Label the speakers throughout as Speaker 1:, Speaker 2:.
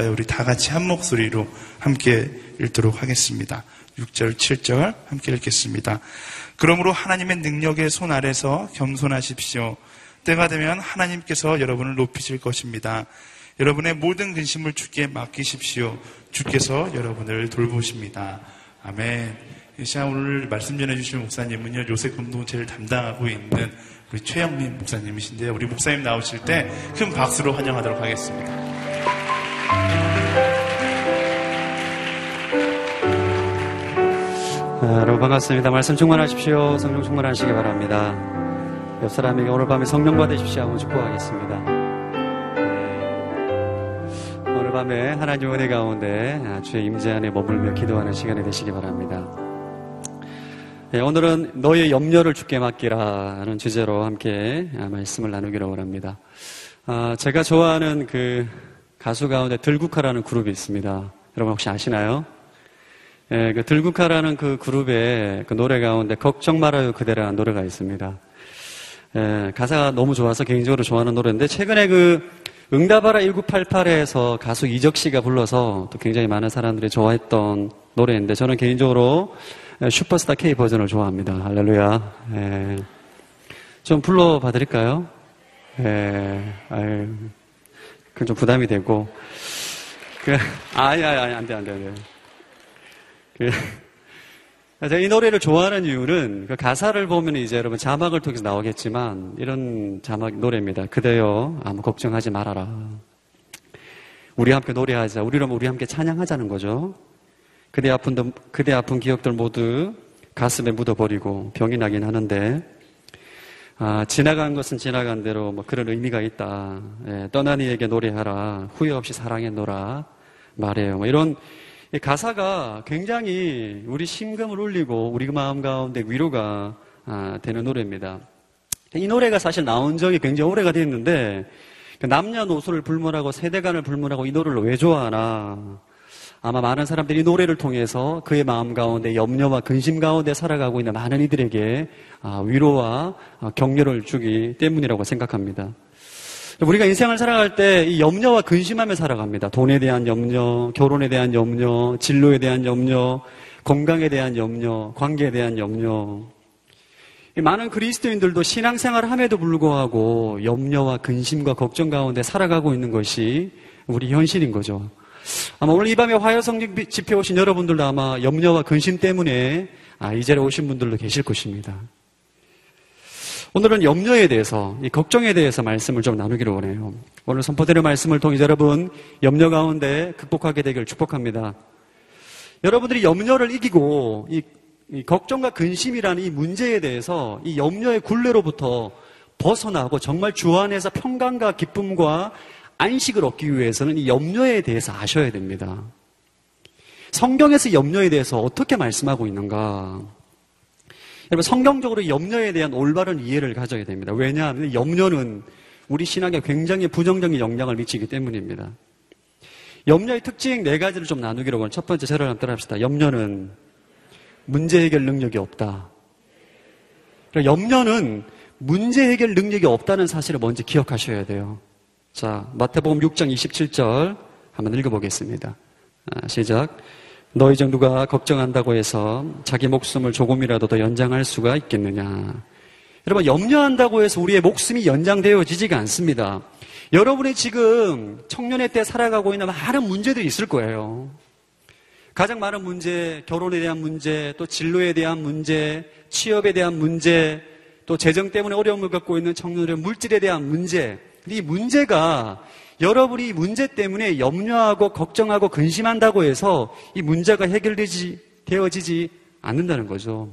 Speaker 1: 할까요? 우리 다 같이 한 목소리로 함께 읽도록 하겠습니다. 6절, 7절 함께 읽겠습니다. 그러므로 하나님의 능력의 손 아래서 겸손하십시오. 때가 되면 하나님께서 여러분을 높이실 것입니다. 여러분의 모든 근심을 주께 맡기십시오. 주께서 여러분을 돌보십니다. 아멘. 이 시간 오늘 말씀 전해주신 목사님은요, 요새 공동체를 담당하고 있는 우리 최영민 목사님이신데요. 우리 목사님 나오실 때 큰 박수로 환영하도록 하겠습니다.
Speaker 2: 아, 여러분 반갑습니다. 말씀 충만하십시오. 성령 충만하시기 바랍니다. 옆 사람에게 오늘 밤에 성령 받으십시오 하고 축복하겠습니다. 네. 오늘 밤에 하나님 은혜 가운데 아, 주의 임재 안에 머물며 기도하는 시간이 되시기 바랍니다. 네, 오늘은 너의 염려를 주께 맡기라는 주제로 함께 아, 말씀을 나누기로 원합니다. 아, 제가 좋아하는 그 가수 가운데 들국화라는 그룹이 있습니다. 여러분 혹시 아시나요? 예, 그 들국화라는 그 그룹의 그 노래 가운데 걱정 말아요 그대라는 노래가 있습니다. 예, 가사가 너무 좋아서 개인적으로 좋아하는 노래인데 최근에 그 응답하라 1988에서 가수 이적 씨가 불러서 또 굉장히 많은 사람들이 좋아했던 노래인데 저는 개인적으로 슈퍼스타 K 버전을 좋아합니다. 할렐루야. 예. 좀 불러봐 드릴까요? 예, 아유, 그건 좀 부담이 되고. 그, 아니, 아니, 안 돼, 안 돼, 안 돼. 그, 제가 이 노래를 좋아하는 이유는 그 가사를 보면 이제 여러분 자막을 통해서 나오겠지만 이런 자막 노래입니다. 그대여 아무 걱정하지 말아라. 우리 함께 노래하자. 우리라면 우리 함께 찬양하자는 거죠. 그대 아픈 그대 아픈 기억들 모두 가슴에 묻어버리고 병이 나긴 하는데 아, 지나간 것은 지나간 대로 뭐 그런 의미가 있다. 예, 떠난 이에게 노래하라. 후회 없이 사랑했노라. 말해요. 뭐 이런 가사가 굉장히 우리 심금을 울리고 우리 마음 가운데 위로가 아, 되는 노래입니다. 이 노래가 사실 나온 적이 굉장히 오래가 됐는데 그 남녀노소를 불문하고 세대간을 불문하고 이 노래를 왜 좋아하나 아마 많은 사람들이 이 노래를 통해서 그의 마음 가운데 염려와 근심 가운데 살아가고 있는 많은 이들에게 아, 위로와 아, 격려를 주기 때문이라고 생각합니다. 우리가 인생을 살아갈 때 이 염려와 근심하며 살아갑니다. 돈에 대한 염려, 결혼에 대한 염려, 진로에 대한 염려, 건강에 대한 염려, 관계에 대한 염려. 많은 그리스도인들도 신앙생활을 함에도 불구하고 염려와 근심과 걱정 가운데 살아가고 있는 것이 우리 현실인 거죠. 아마 오늘 이 밤에 화요성 집회 오신 여러분들도 아마 염려와 근심 때문에 아, 이 자리에 오신 분들도 계실 것입니다. 오늘은 염려에 대해서, 이 걱정에 대해서 말씀을 좀 나누기로 원해요. 오늘 선포되는 말씀을 통해 여러분 염려 가운데 극복하게 되기를 축복합니다. 여러분들이 염려를 이기고 이, 이 걱정과 근심이라는 이 문제에 대해서 이 염려의 굴레로부터 벗어나고 정말 주 안에서 평강과 기쁨과 안식을 얻기 위해서는 이 염려에 대해서 아셔야 됩니다. 성경에서 염려에 대해서 어떻게 말씀하고 있는가? 여러분 성경적으로 염려에 대한 올바른 이해를 가져야 됩니다. 왜냐하면 염려는 우리 신앙에 굉장히 부정적인 영향을 미치기 때문입니다. 염려의 특징 네 가지를 좀 나누기로 하면 첫 번째 제를 한번 따라합시다. 염려는 문제 해결 능력이 없다. 그러니까 염려는 문제 해결 능력이 없다는 사실을 먼저 기억하셔야 돼요. 자, 마태복음 6장 27절 한번 읽어보겠습니다. 아, 시작. 너희 중 누가 걱정한다고 해서 자기 목숨을 조금이라도 더 연장할 수가 있겠느냐. 여러분, 염려한다고 해서 우리의 목숨이 연장되어지지가 않습니다. 여러분이 지금 청년의 때 살아가고 있는 많은 문제들이 있을 거예요. 가장 많은 문제, 결혼에 대한 문제, 또 진로에 대한 문제, 취업에 대한 문제, 또 재정 때문에 어려움을 겪고 있는 청년들의 물질에 대한 문제. 이 문제가 여러분이 문제 때문에 염려하고 걱정하고 근심한다고 해서 이 문제가 해결되지 되어지지 않는다는 거죠.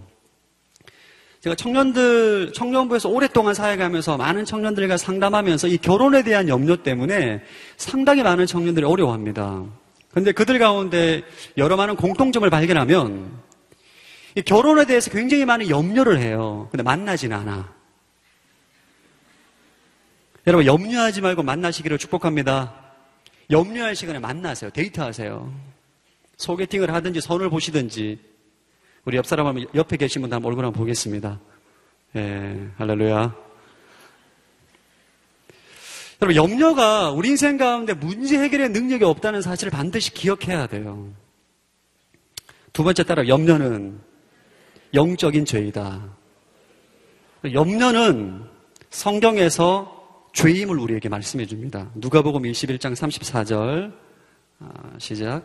Speaker 2: 제가 청년들 청년부에서 오랫동안 사역하면서 많은 청년들과 상담하면서 이 결혼에 대한 염려 때문에 상당히 많은 청년들이 어려워합니다. 그런데 그들 가운데 여러 많은 공통점을 발견하면 이 결혼에 대해서 굉장히 많은 염려를 해요. 근데 만나지는 않아. 여러분 염려하지 말고 만나시기를 축복합니다. 염려할 시간에 만나세요. 데이트하세요. 소개팅을 하든지 선을 보시든지 우리 옆 사람 옆에 계신 분들 한번 얼굴 한번 보겠습니다. 예, 할렐루야. 여러분, 염려가 우리 인생 가운데 문제 해결의 능력이 없다는 사실을 반드시 기억해야 돼요. 두 번째 따라 염려는 영적인 죄이다. 염려는 성경에서 죄임을 우리에게 말씀해 줍니다. 누가복음 21장 34절 아, 시작.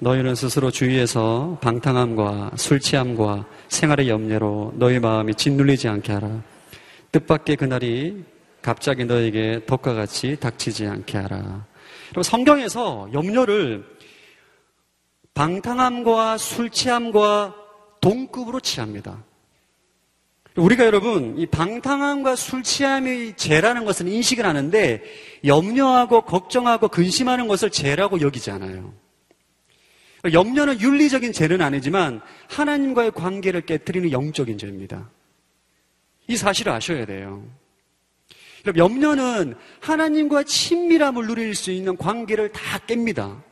Speaker 2: 너희는 스스로 주위에서 방탕함과 술 취함과 생활의 염려로 너희 마음이 짓눌리지 않게 하라. 뜻밖의 그날이 갑자기 너에게 덕과 같이 닥치지 않게 하라. 그리고 성경에서 염려를 방탕함과 술 취함과 동급으로 취합니다. 우리가 여러분 이 방탕함과 술 취함이 죄라는 것은 인식을 하는데 염려하고 걱정하고 근심하는 것을 죄라고 여기지 않아요. 염려는 윤리적인 죄는 아니지만 하나님과의 관계를 깨뜨리는 영적인 죄입니다. 이 사실을 아셔야 돼요. 염려는 하나님과 친밀함을 누릴 수 있는 관계를 다 깹니다.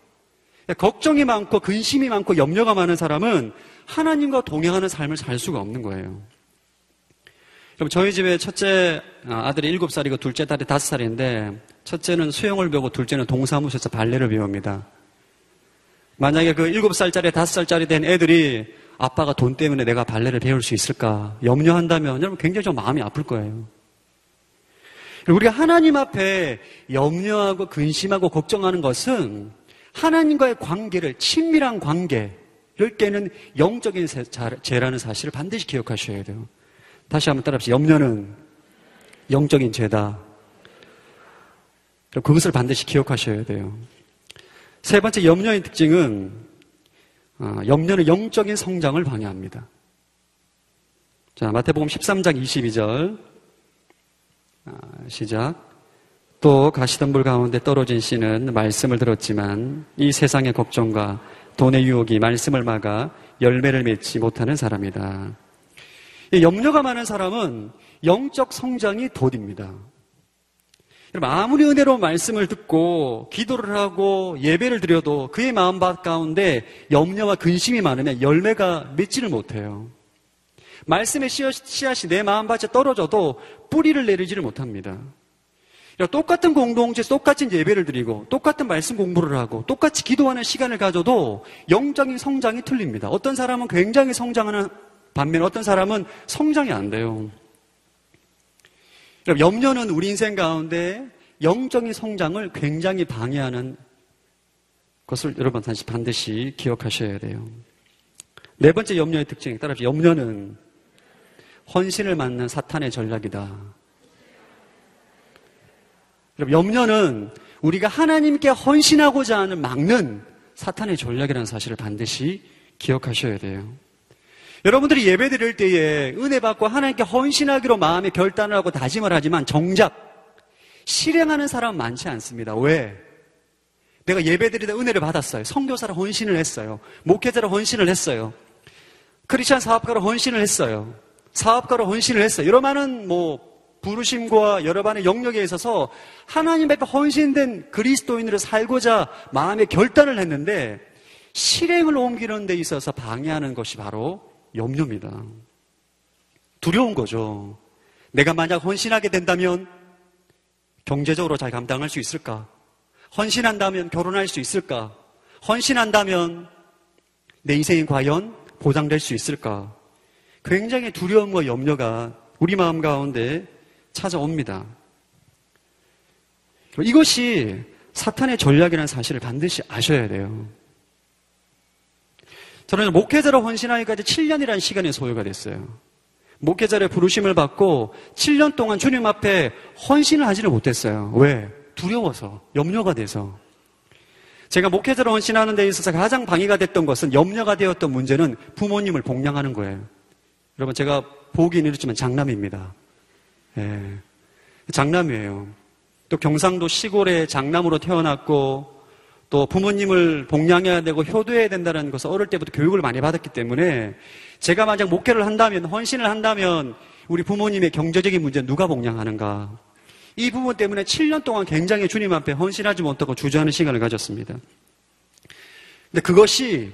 Speaker 2: 걱정이 많고 근심이 많고 염려가 많은 사람은 하나님과 동행하는 삶을 살 수가 없는 거예요. 그럼 저희 집에 첫째 아, 아들이 7살이고 둘째 딸이 5살인데 첫째는 수영을 배우고 둘째는 동사무소에서 발레를 배웁니다. 만약에 그 7살짜리, 5살짜리 된 애들이 아빠가 돈 때문에 내가 발레를 배울 수 있을까 염려한다면 여러분 굉장히 좀 마음이 아플 거예요. 우리가 하나님 앞에 염려하고 근심하고 걱정하는 것은 하나님과의 관계를 친밀한 관계를 깨는 영적인 죄라는 사실을 반드시 기억하셔야 돼요. 다시 한번 따라합시다. 염려는 영적인 죄다. 그것을 반드시 기억하셔야 돼요. 세 번째 염려의 특징은 어, 염려는 영적인 성장을 방해합니다. 자, 마태복음 13장 22절 아, 시작. 또 가시덤불 가운데 떨어진 씨는 말씀을 들었지만 이 세상의 걱정과 돈의 유혹이 말씀을 막아 열매를 맺지 못하는 사람이다. 염려가 많은 사람은 영적 성장이 더딥니다. 여러분, 아무리 은혜로 말씀을 듣고 기도를 하고 예배를 드려도 그의 마음밭 가운데 염려와 근심이 많으면 열매가 맺지를 못해요. 말씀의 씨앗이 내 마음밭에 떨어져도 뿌리를 내리지를 못합니다. 똑같은 공동체, 똑같은 예배를 드리고, 똑같은 말씀 공부를 하고, 똑같이 기도하는 시간을 가져도 영적인 성장이 틀립니다. 어떤 사람은 굉장히 성장하는 반면 어떤 사람은 성장이 안 돼요. 염려는 우리 인생 가운데 영적인 성장을 굉장히 방해하는 것을 여러분 다시 반드시 기억하셔야 돼요. 네 번째 염려의 특징에 따라서 염려는 헌신을 맞는 사탄의 전략이다. 염려는 우리가 하나님께 헌신하고자 하는 막는 사탄의 전략이라는 사실을 반드시 기억하셔야 돼요. 여러분들이 예배 드릴 때에 은혜 받고 하나님께 헌신하기로 마음에 결단을 하고 다짐을 하지만 정작 실행하는 사람 많지 않습니다. 왜? 내가 예배 드리다 은혜를 받았어요. 성교사를 헌신을 했어요. 목회자를 헌신을 했어요. 크리스천 사업가로 헌신을 했어요. 사업가로 헌신을 했어요. 여러 많은 뭐 부르심과 여러 반의 영역에 있어서 하나님 앞에 헌신된 그리스도인으로 살고자 마음의 결단을 했는데 실행을 옮기는 데 있어서 방해하는 것이 바로 염려입니다. 두려운 거죠. 내가 만약 헌신하게 된다면 경제적으로 잘 감당할 수 있을까? 헌신한다면 결혼할 수 있을까? 헌신한다면 내 인생이 과연 보장될 수 있을까? 굉장히 두려움과 염려가 우리 마음 가운데 찾아옵니다. 이것이 사탄의 전략이라는 사실을 반드시 아셔야 돼요. 저는 목회자로 헌신하기까지 7년이라는 시간이 소요가 됐어요. 목회자의 부르심을 받고 7년 동안 주님 앞에 헌신을 하지를 못했어요. 왜? 두려워서, 염려가 돼서. 제가 목회자로 헌신하는 데 있어서 가장 방해가 됐던 것은 염려가 되었던 문제는 부모님을 복양하는 거예요. 여러분, 제가 보기는 이렇지만 장남입니다. 예. 장남이에요. 또 경상도 시골에 장남으로 태어났고 또 부모님을 복양해야 되고 효도해야 된다는 것을 어릴 때부터 교육을 많이 받았기 때문에 제가 만약 목회를 한다면 헌신을 한다면 우리 부모님의 경제적인 문제 누가 복양하는가 이 부분 때문에 7년 동안 굉장히 주님 앞에 헌신하지 못하고 주저하는 시간을 가졌습니다. 근데 그것이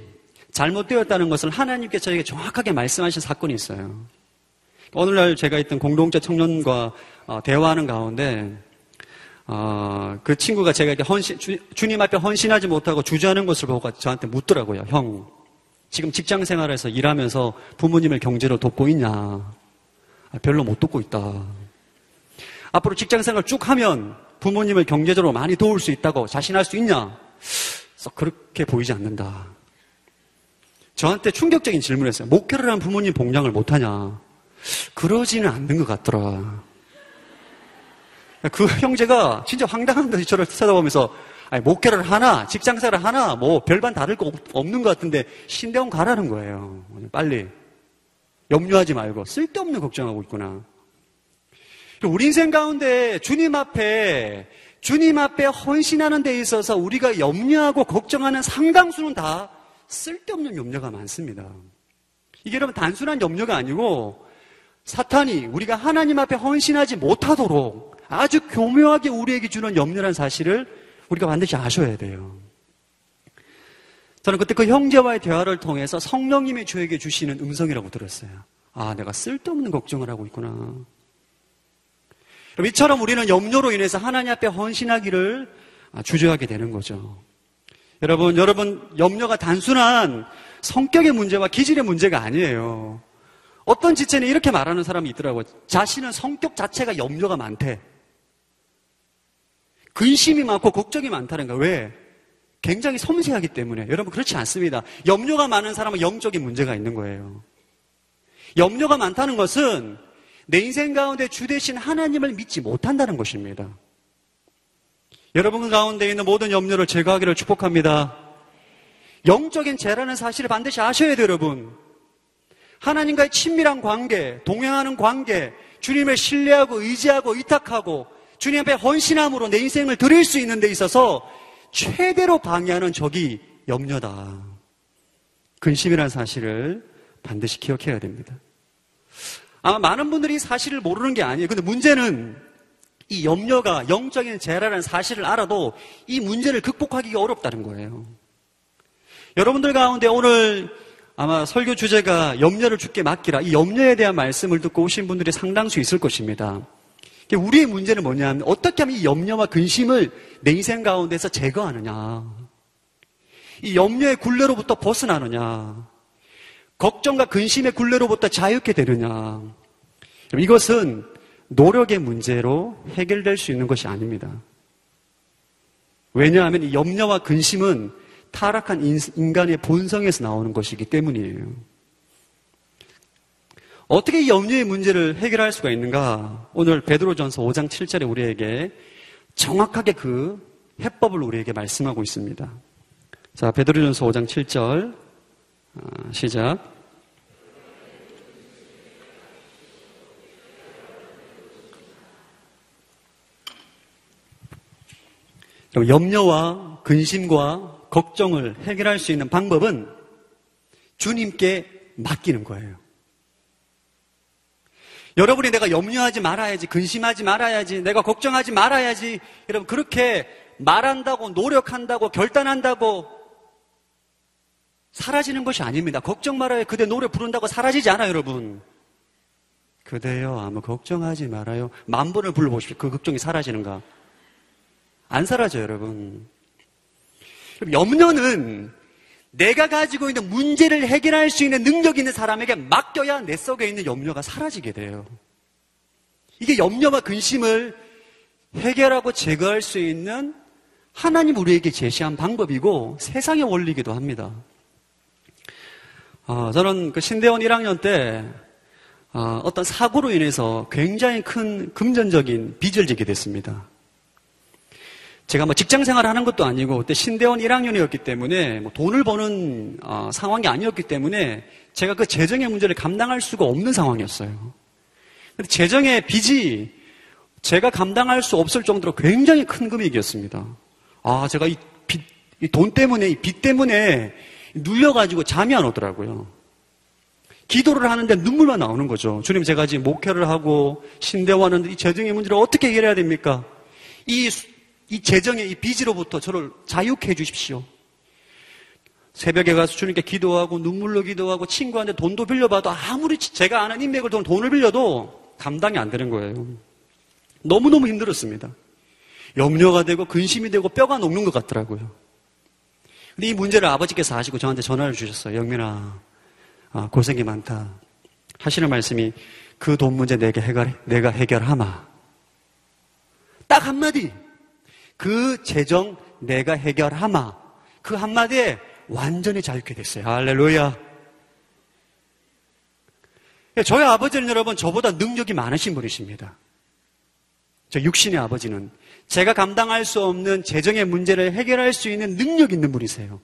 Speaker 2: 잘못되었다는 것을 하나님께 저에게 정확하게 말씀하신 사건이 있어요. 오늘날 제가 있던 공동체 청년과 어, 대화하는 가운데 어, 그 친구가 제가 이렇게 헌신, 주, 님 앞에 헌신하지 못하고 주저하는 것을 보고 저한테 묻더라고요. 형, 지금 직장 생활에서 일하면서 부모님을 경제로 돕고 있냐? 아, 별로 못 돕고 있다. 앞으로 직장 생활 쭉 하면 부모님을 경제적으로 많이 도울 수 있다고 자신할 수 있냐? 썩 그렇게 보이지 않는다. 저한테 충격적인 질문을 했어요. 목회를 한 부모님 봉양을 못하냐? 그러지는 않는 것 같더라. 그 형제가 진짜 황당한 듯이 저를 쳐다보면서 아니, 목회를 하나, 직장생활을 하나, 뭐 별반 다를 거 없는 것 같은데 신대원 가라는 거예요. 빨리. 염려하지 말고 쓸데없는 걱정하고 있구나. 우리 인생 가운데 주님 앞에 주님 앞에 헌신하는 데 있어서 우리가 염려하고 걱정하는 상당수는 다 쓸데없는 염려가 많습니다. 이게 여러분 단순한 염려가 아니고 사탄이 우리가 하나님 앞에 헌신하지 못하도록 아주 교묘하게 우리에게 주는 염려란 사실을 우리가 반드시 아셔야 돼요. 저는 그때 그 형제와의 대화를 통해서 성령님이 저에게 주시는 음성이라고 들었어요. 아, 내가 쓸데없는 걱정을 하고 있구나. 이처럼 우리는 염려로 인해서 하나님 앞에 헌신하기를 주저하게 되는 거죠. 여러분, 여러분, 염려가 단순한 성격의 문제와 기질의 문제가 아니에요. 어떤 지체는 이렇게 말하는 사람이 있더라고요. 자신은 성격 자체가 염려가 많대. 근심이 많고 걱정이 많다는 거예요. 왜? 굉장히 섬세하기 때문에. 여러분, 그렇지 않습니다. 염려가 많은 사람은 영적인 문제가 있는 거예요. 염려가 많다는 것은 내 인생 가운데 주 대신 하나님을 믿지 못한다는 것입니다. 여러분 가운데 있는 모든 염려를 제거하기를 축복합니다. 영적인 죄라는 사실을 반드시 아셔야 돼요, 여러분. 하나님과의 친밀한 관계, 동행하는 관계, 주님을 신뢰하고 의지하고 의탁하고 주님 앞에 헌신함으로 내 인생을 드릴 수 있는 데 있어서 최대로 방해하는 적이 염려다. 근심이라는 사실을 반드시 기억해야 됩니다. 아마 많은 분들이 사실을 모르는 게 아니에요. 근데 문제는 이 염려가 영적인 재라라는 사실을 알아도 이 문제를 극복하기가 어렵다는 거예요. 여러분들 가운데 오늘 아마 설교 주제가 염려를 죽게 맡기라. 이 염려에 대한 말씀을 듣고 오신 분들이 상당수 있을 것입니다. 우리의 문제는 뭐냐면 어떻게 하면 이 염려와 근심을 내 인생 가운데서 제거하느냐. 이 염려의 굴레로부터 벗어나느냐. 걱정과 근심의 굴레로부터 자유케 되느냐. 이것은 노력의 문제로 해결될 수 있는 것이 아닙니다. 왜냐하면 이 염려와 근심은 타락한 인간의 본성에서 나오는 것이기 때문이에요. 어떻게 이 염려의 문제를 해결할 수가 있는가? 오늘 베드로전서 5장 7절에 우리에게 정확하게 그 해법을 우리에게 말씀하고 있습니다. 자, 베드로전서 5장 7절 아, 시작. 염려와 근심과 걱정을 해결할 수 있는 방법은 주님께 맡기는 거예요. 여러분이 내가 염려하지 말아야지, 근심하지 말아야지, 내가 걱정하지 말아야지, 여러분 그렇게 말한다고, 노력한다고, 결단한다고 사라지는 것이 아닙니다. 걱정 말아요. 그대 노래 부른다고 사라지지 않아요, 여러분. 그대요, 아무 걱정하지 말아요. 만 번을 불러보십시오. 그 걱정이 사라지는가? 안 사라져요, 여러분. 염려는 내가 가지고 있는 문제를 해결할 수 있는 능력 있는 사람에게 맡겨야 내 속에 있는 염려가 사라지게 돼요. 이게 염려와 근심을 해결하고 제거할 수 있는 하나님 우리에게 제시한 방법이고 세상의 원리이기도 합니다. 어, 저는 그 신대원 1학년 때 어, 어떤 사고로 인해서 굉장히 큰 금전적인 빚을 지게 됐습니다. 제가 뭐 직장 생활을 하는 것도 아니고 그때 신대원 1학년이었기 때문에 뭐 돈을 버는 어, 상황이 아니었기 때문에 제가 그 재정의 문제를 감당할 수가 없는 상황이었어요. 근데 재정의 빚이 제가 감당할 수 없을 정도로 굉장히 큰 금액이었습니다. 아, 제가 이 빚, 이 돈 때문에, 이 빚 때문에 눌려가지고 잠이 안 오더라고요. 기도를 하는데 눈물만 나오는 거죠. 주님, 제가 지금 목회를 하고 신대와는 이 재정의 문제를 어떻게 해결해야 됩니까? 이, 이 재정의 이 빚으로부터 저를 자유케 해 주십시오. 새벽에 가서 주님께 기도하고 눈물로 기도하고 친구한테 돈도 빌려봐도 아무리 제가 아는 인맥을 돈 돈을 빌려도 감당이 안 되는 거예요. 너무너무 힘들었습니다. 염려가 되고 근심이 되고 뼈가 녹는 것 같더라고요. 근데 이 문제를 아버지께서 아시고 저한테 전화를 주셨어요. 영민아, 아, 고생이 많다. 하시는 말씀이 그 돈 문제 내게 해결, 내가 해결하마. 딱 한마디. 그 재정 내가 해결하마. 그 한마디에 완전히 자유케 됐어요. 할렐루야. 저희 아버지는 여러분 저보다 능력이 많으신 분이십니다. 저 육신의 아버지는 제가 감당할 수 없는 재정의 문제를 해결할 수 있는 능력 있는 분이세요.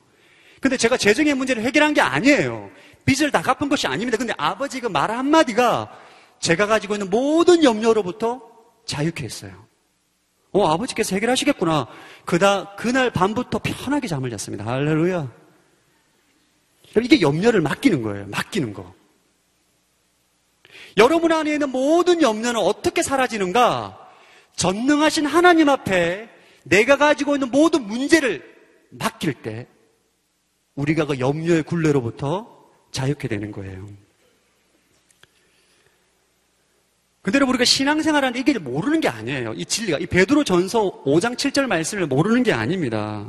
Speaker 2: 근데 제가 재정의 문제를 해결한 게 아니에요. 빚을 다 갚은 것이 아닙니다. 근데 아버지 그 말 한마디가 제가 가지고 있는 모든 염려로부터 자유케 했어요. 어, 아버지께서 해결하시겠구나. 그다, 그날 밤부터 편하게 잠을 잤습니다. 할렐루야. 이게 염려를 맡기는 거예요. 맡기는 거. 여러분 안에 있는 모든 염려는 어떻게 사라지는가? 전능하신 하나님 앞에 내가 가지고 있는 모든 문제를 맡길 때 우리가 그 염려의 굴레로부터 자유케 되는 거예요. 여러분 우리가 신앙생활하는데 이게 모르는 게 아니에요. 이 진리가 이 베드로 전서 5장 7절 말씀을 모르는 게 아닙니다.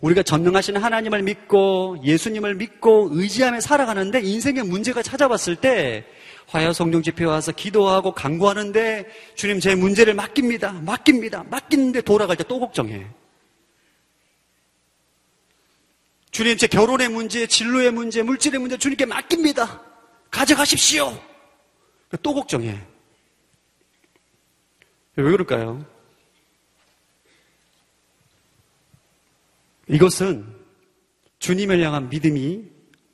Speaker 2: 우리가 전능하신 하나님을 믿고 예수님을 믿고 의지하며 살아가는데 인생의 문제가 찾아왔을 때 화요 성령 집회 와서 기도하고 강구하는데 주님 제 문제를 맡깁니다. 맡깁니다. 맡기는데 돌아갈 때 또 걱정해. 주님 제 결혼의 문제, 진로의 문제, 물질의 문제 주님께 맡깁니다. 가져가십시오. 또 걱정해. 왜 그럴까요? 이것은 주님을 향한 믿음이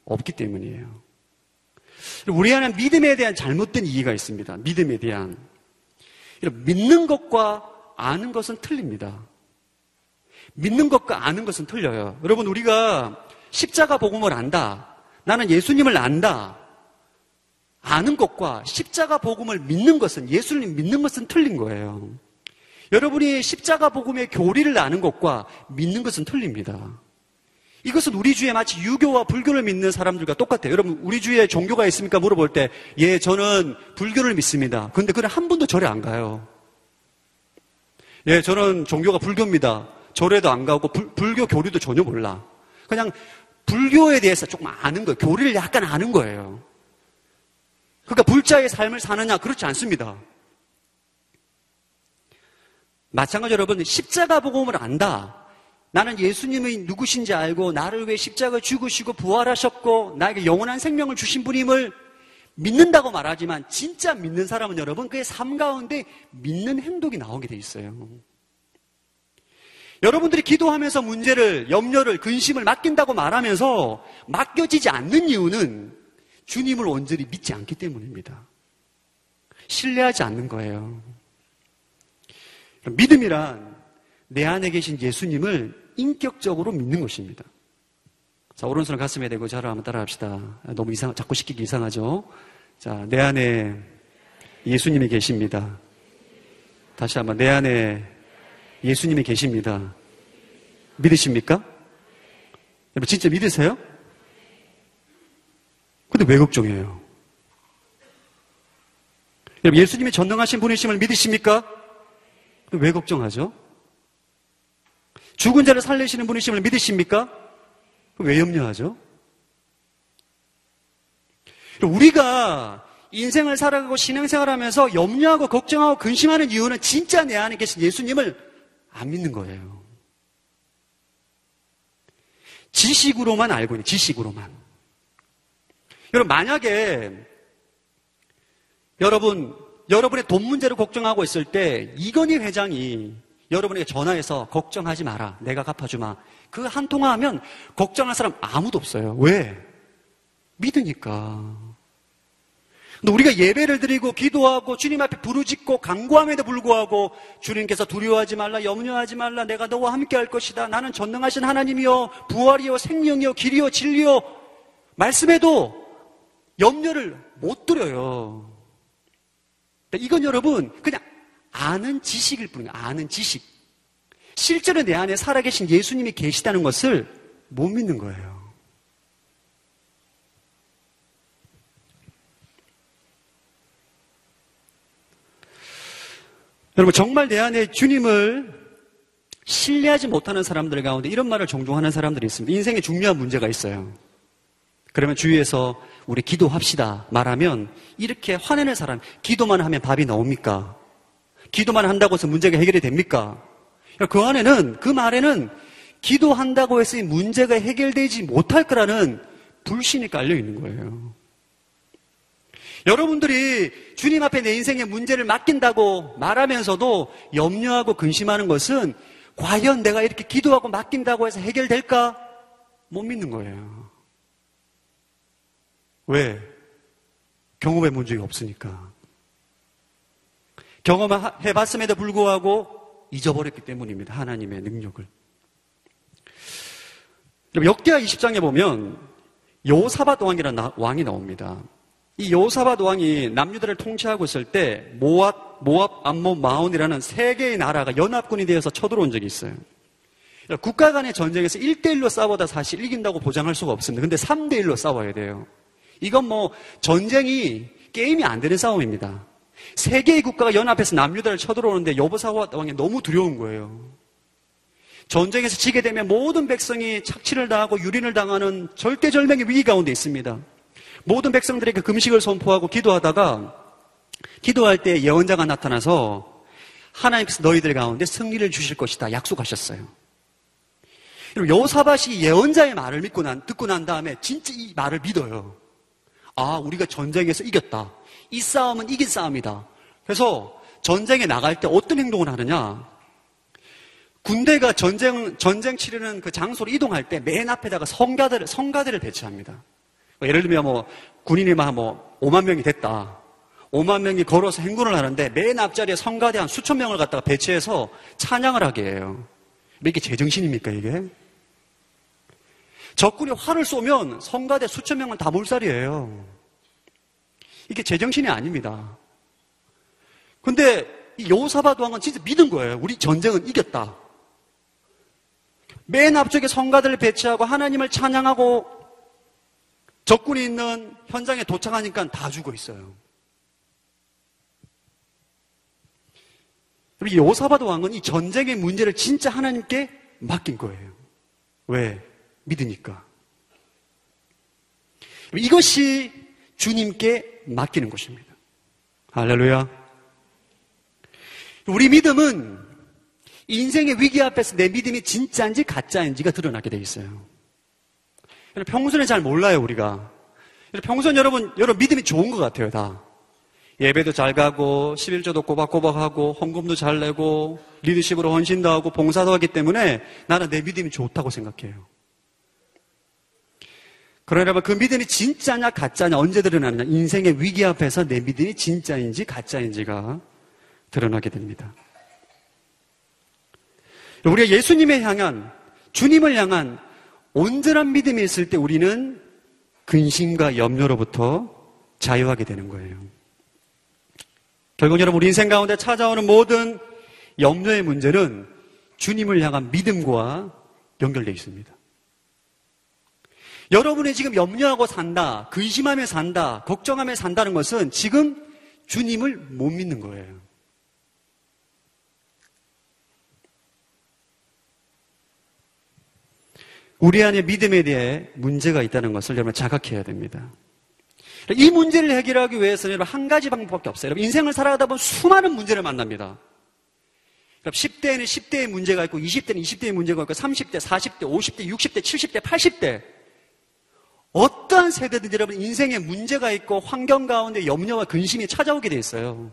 Speaker 2: 없기 때문이에요. 우리 안에 믿음에 대한 잘못된 이해가 있습니다. 믿음에 대한. 믿는 것과 아는 것은 틀립니다. 믿는 것과 아는 것은 틀려요. 여러분, 우리가 십자가 복음을 안다. 나는 예수님을 안다. 아는 것과 십자가 복음을 믿는 것은 예수님 믿는 것은 틀린 거예요. 여러분이 십자가 복음의 교리를 아는 것과 믿는 것은 틀립니다. 이것은 우리 주에 마치 유교와 불교를 믿는 사람들과 똑같아요. 여러분, 우리 주에 종교가 있습니까? 물어볼 때, 예, 저는 불교를 믿습니다. 근데 그는 한 번도 절에 안 가요. 예, 저는 종교가 불교입니다. 절에도 안 가고 불, 불교 교리도 전혀 몰라. 그냥 불교에 대해서 조금 아는 거예요. 교리를 약간 아는 거예요. 그러니까 불자의 삶을 사느냐? 그렇지 않습니다. 마찬가지로 여러분, 십자가 복음을 안다. 나는 예수님이 누구신지 알고 나를 위해 십자가 죽으시고 부활하셨고 나에게 영원한 생명을 주신 분임을 믿는다고 말하지만 진짜 믿는 사람은 여러분 그의 삶 가운데 믿는 행동이 나오게 돼 있어요. 여러분들이 기도하면서 문제를, 염려를, 근심을 맡긴다고 말하면서 맡겨지지 않는 이유는 주님을 온전히 믿지 않기 때문입니다. 신뢰하지 않는 거예요. 믿음이란 내 안에 계신 예수님을 인격적으로 믿는 것입니다. 자, 오른손을 가슴에 대고 저를 한번 따라 합시다. 너무 이상, 자꾸 시키기 이상하죠? 자, 내 안에 예수님이 계십니다. 다시 한번, 내 안에 예수님이 계십니다. 믿으십니까? 여러분, 진짜 믿으세요? 근데 왜 걱정해요? 여러분, 예수님이 전능하신 분이심을 믿으십니까? 왜 걱정하죠? 죽은 자를 살리시는 분이심을 믿으십니까? 왜 염려하죠? 우리가 인생을 살아가고 신앙생활 하면서 염려하고 걱정하고 근심하는 이유는 진짜 내 안에 계신 예수님을 안 믿는 거예요. 지식으로만 알고 있는, 지식으로만. 여러분, 만약에 여러분, 여러분의 돈 문제를 걱정하고 있을 때 이건희 회장이 여러분에게 전화해서 걱정하지 마라. 내가 갚아주마. 그 한 통화하면 걱정할 사람 아무도 없어요. 왜? 믿으니까. 근데 우리가 예배를 드리고 기도하고 주님 앞에 부르짖고 강구함에도 불구하고 주님께서 두려워하지 말라, 염려하지 말라, 내가 너와 함께 할 것이다. 나는 전능하신 하나님이요, 부활이요, 생명이요, 길이요, 진리요. 말씀에도 염려를 못 드려요. 이건 여러분, 그냥 아는 지식일 뿐이에요. 아는 지식. 실제로 내 안에 살아계신 예수님이 계시다는 것을 못 믿는 거예요. 여러분, 정말 내 안에 주님을 신뢰하지 못하는 사람들 가운데 이런 말을 종종 하는 사람들이 있습니다. 인생에 중요한 문제가 있어요. 그러면 주위에서 우리 기도합시다 말하면 이렇게 화내는 사람, 기도만 하면 밥이 나옵니까? 기도만 한다고 해서 문제가 해결이 됩니까? 그 안에는, 그 말에는 기도한다고 해서 이 문제가 해결되지 못할 거라는 불신이 깔려 있는 거예요. 여러분들이 주님 앞에 내 인생의 문제를 맡긴다고 말하면서도 염려하고 근심하는 것은 과연 내가 이렇게 기도하고 맡긴다고 해서 해결될까? 못 믿는 거예요. 왜? 경험해 본 적이 없으니까. 경험해 봤음에도 불구하고 잊어버렸기 때문입니다. 하나님의 능력을. 역대하 20장에 보면 요사밧 왕이라는 왕이 나옵니다. 이 요사밧 왕이 남유다를 통치하고 있을 때 모압, 모압, 암몬, 마온이라는 세 개의 나라가 연합군이 되어서 쳐들어온 적이 있어요. 국가 간의 전쟁에서 1대1로 싸워다 사실 이긴다고 보장할 수가 없습니다. 근데 3대1로 싸워야 돼요. 이건 뭐 전쟁이 게임이 안 되는 싸움입니다. 세 개의 국가가 연합해서 남유다를 쳐들어오는데 여보사밧 왕이 너무 두려운 거예요. 전쟁에서 지게 되면 모든 백성이 착취를 당하고 유린을 당하는 절대절명의 위기 가운데 있습니다. 모든 백성들에게 금식을 선포하고 기도하다가 기도할 때 예언자가 나타나서 하나님께서 너희들 가운데 승리를 주실 것이다 약속하셨어요. 여사밭이 예언자의 말을 믿고 난, 듣고 난 다음에 진짜 이 말을 믿어요. 아, 우리가 전쟁에서 이겼다. 이 싸움은 이긴 싸움이다. 그래서 전쟁에 나갈 때 어떤 행동을 하느냐? 군대가 전쟁, 전쟁 치르는 그 장소로 이동할 때 맨 앞에다가 성가대를, 성가대를 배치합니다. 뭐 예를 들면 뭐 군인이 뭐 5만 명이 됐다. 5만 명이 걸어서 행군을 하는데 맨 앞자리에 성가대 한 수천 명을 갖다가 배치해서 찬양을 하게 해요. 이게 제정신입니까, 이게? 적군이 활을 쏘면 성가대 수천 명은 다 몰살이에요. 이게 제정신이 아닙니다. 근데 이 여호사밧 왕은 진짜 믿은 거예요. 우리 전쟁은 이겼다. 맨 앞쪽에 성가들을 배치하고 하나님을 찬양하고 적군이 있는 현장에 도착하니까 다 죽어 있어요. 요사바드 왕은 이 전쟁의 문제를 진짜 하나님께 맡긴 거예요. 왜? 믿으니까. 이것이 주님께 맡기는 것입니다. 할렐루야. 우리 믿음은 인생의 위기 앞에서 내 믿음이 진짜인지 가짜인지가 드러나게 돼 있어요. 평소에 잘 몰라요, 우리가. 평소에 여러분, 여러분 믿음이 좋은 것 같아요, 다. 예배도 잘 가고, 11조도 꼬박꼬박 하고, 헌금도 잘 내고, 리더십으로 헌신도 하고, 봉사도 하기 때문에 나는 내 믿음이 좋다고 생각해요. 그러나 여러분, 그 믿음이 진짜냐, 가짜냐, 언제 드러나느냐? 인생의 위기 앞에서 내 믿음이 진짜인지, 가짜인지가 드러나게 됩니다. 우리가 예수님을 향한 주님을 향한 온전한 믿음이 있을 때 우리는 근심과 염려로부터 자유하게 되는 거예요. 결국 여러분 우리 인생 가운데 찾아오는 모든 염려의 문제는 주님을 향한 믿음과 연결되어 있습니다. 여러분이 지금 염려하고 산다, 근심하며 산다, 걱정하며 산다는 것은 지금 주님을 못 믿는 거예요. 우리 안에 믿음에 대해 문제가 있다는 것을 여러분 자각해야 됩니다. 이 문제를 해결하기 위해서는 여러분 한 가지 방법밖에 없어요. 여러분 인생을 살아가다 보면 수많은 문제를 만납니다. 10대에는 10대의 문제가 있고 20대는 20대의 문제가 있고 30대, 40대, 50대, 60대, 70대, 80대 어떠한 세대든지 여러분 인생에 문제가 있고 환경 가운데 염려와 근심이 찾아오게 돼 있어요.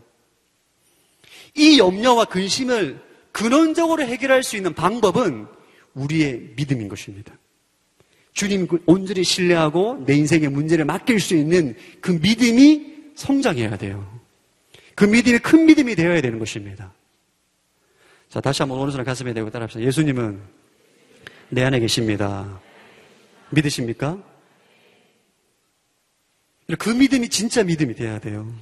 Speaker 2: 이 염려와 근심을 근원적으로 해결할 수 있는 방법은 우리의 믿음인 것입니다. 주님 온전히 신뢰하고 내 인생의 문제를 맡길 수 있는 그 믿음이 성장해야 돼요. 그 믿음이 큰 믿음이 되어야 되는 것입니다. 자, 다시 한번 오른손을 가슴에 대고 따라합시다. 예수님은 내 안에 계십니다. 믿으십니까? 그 믿음이 진짜 믿음이 되어야 돼요.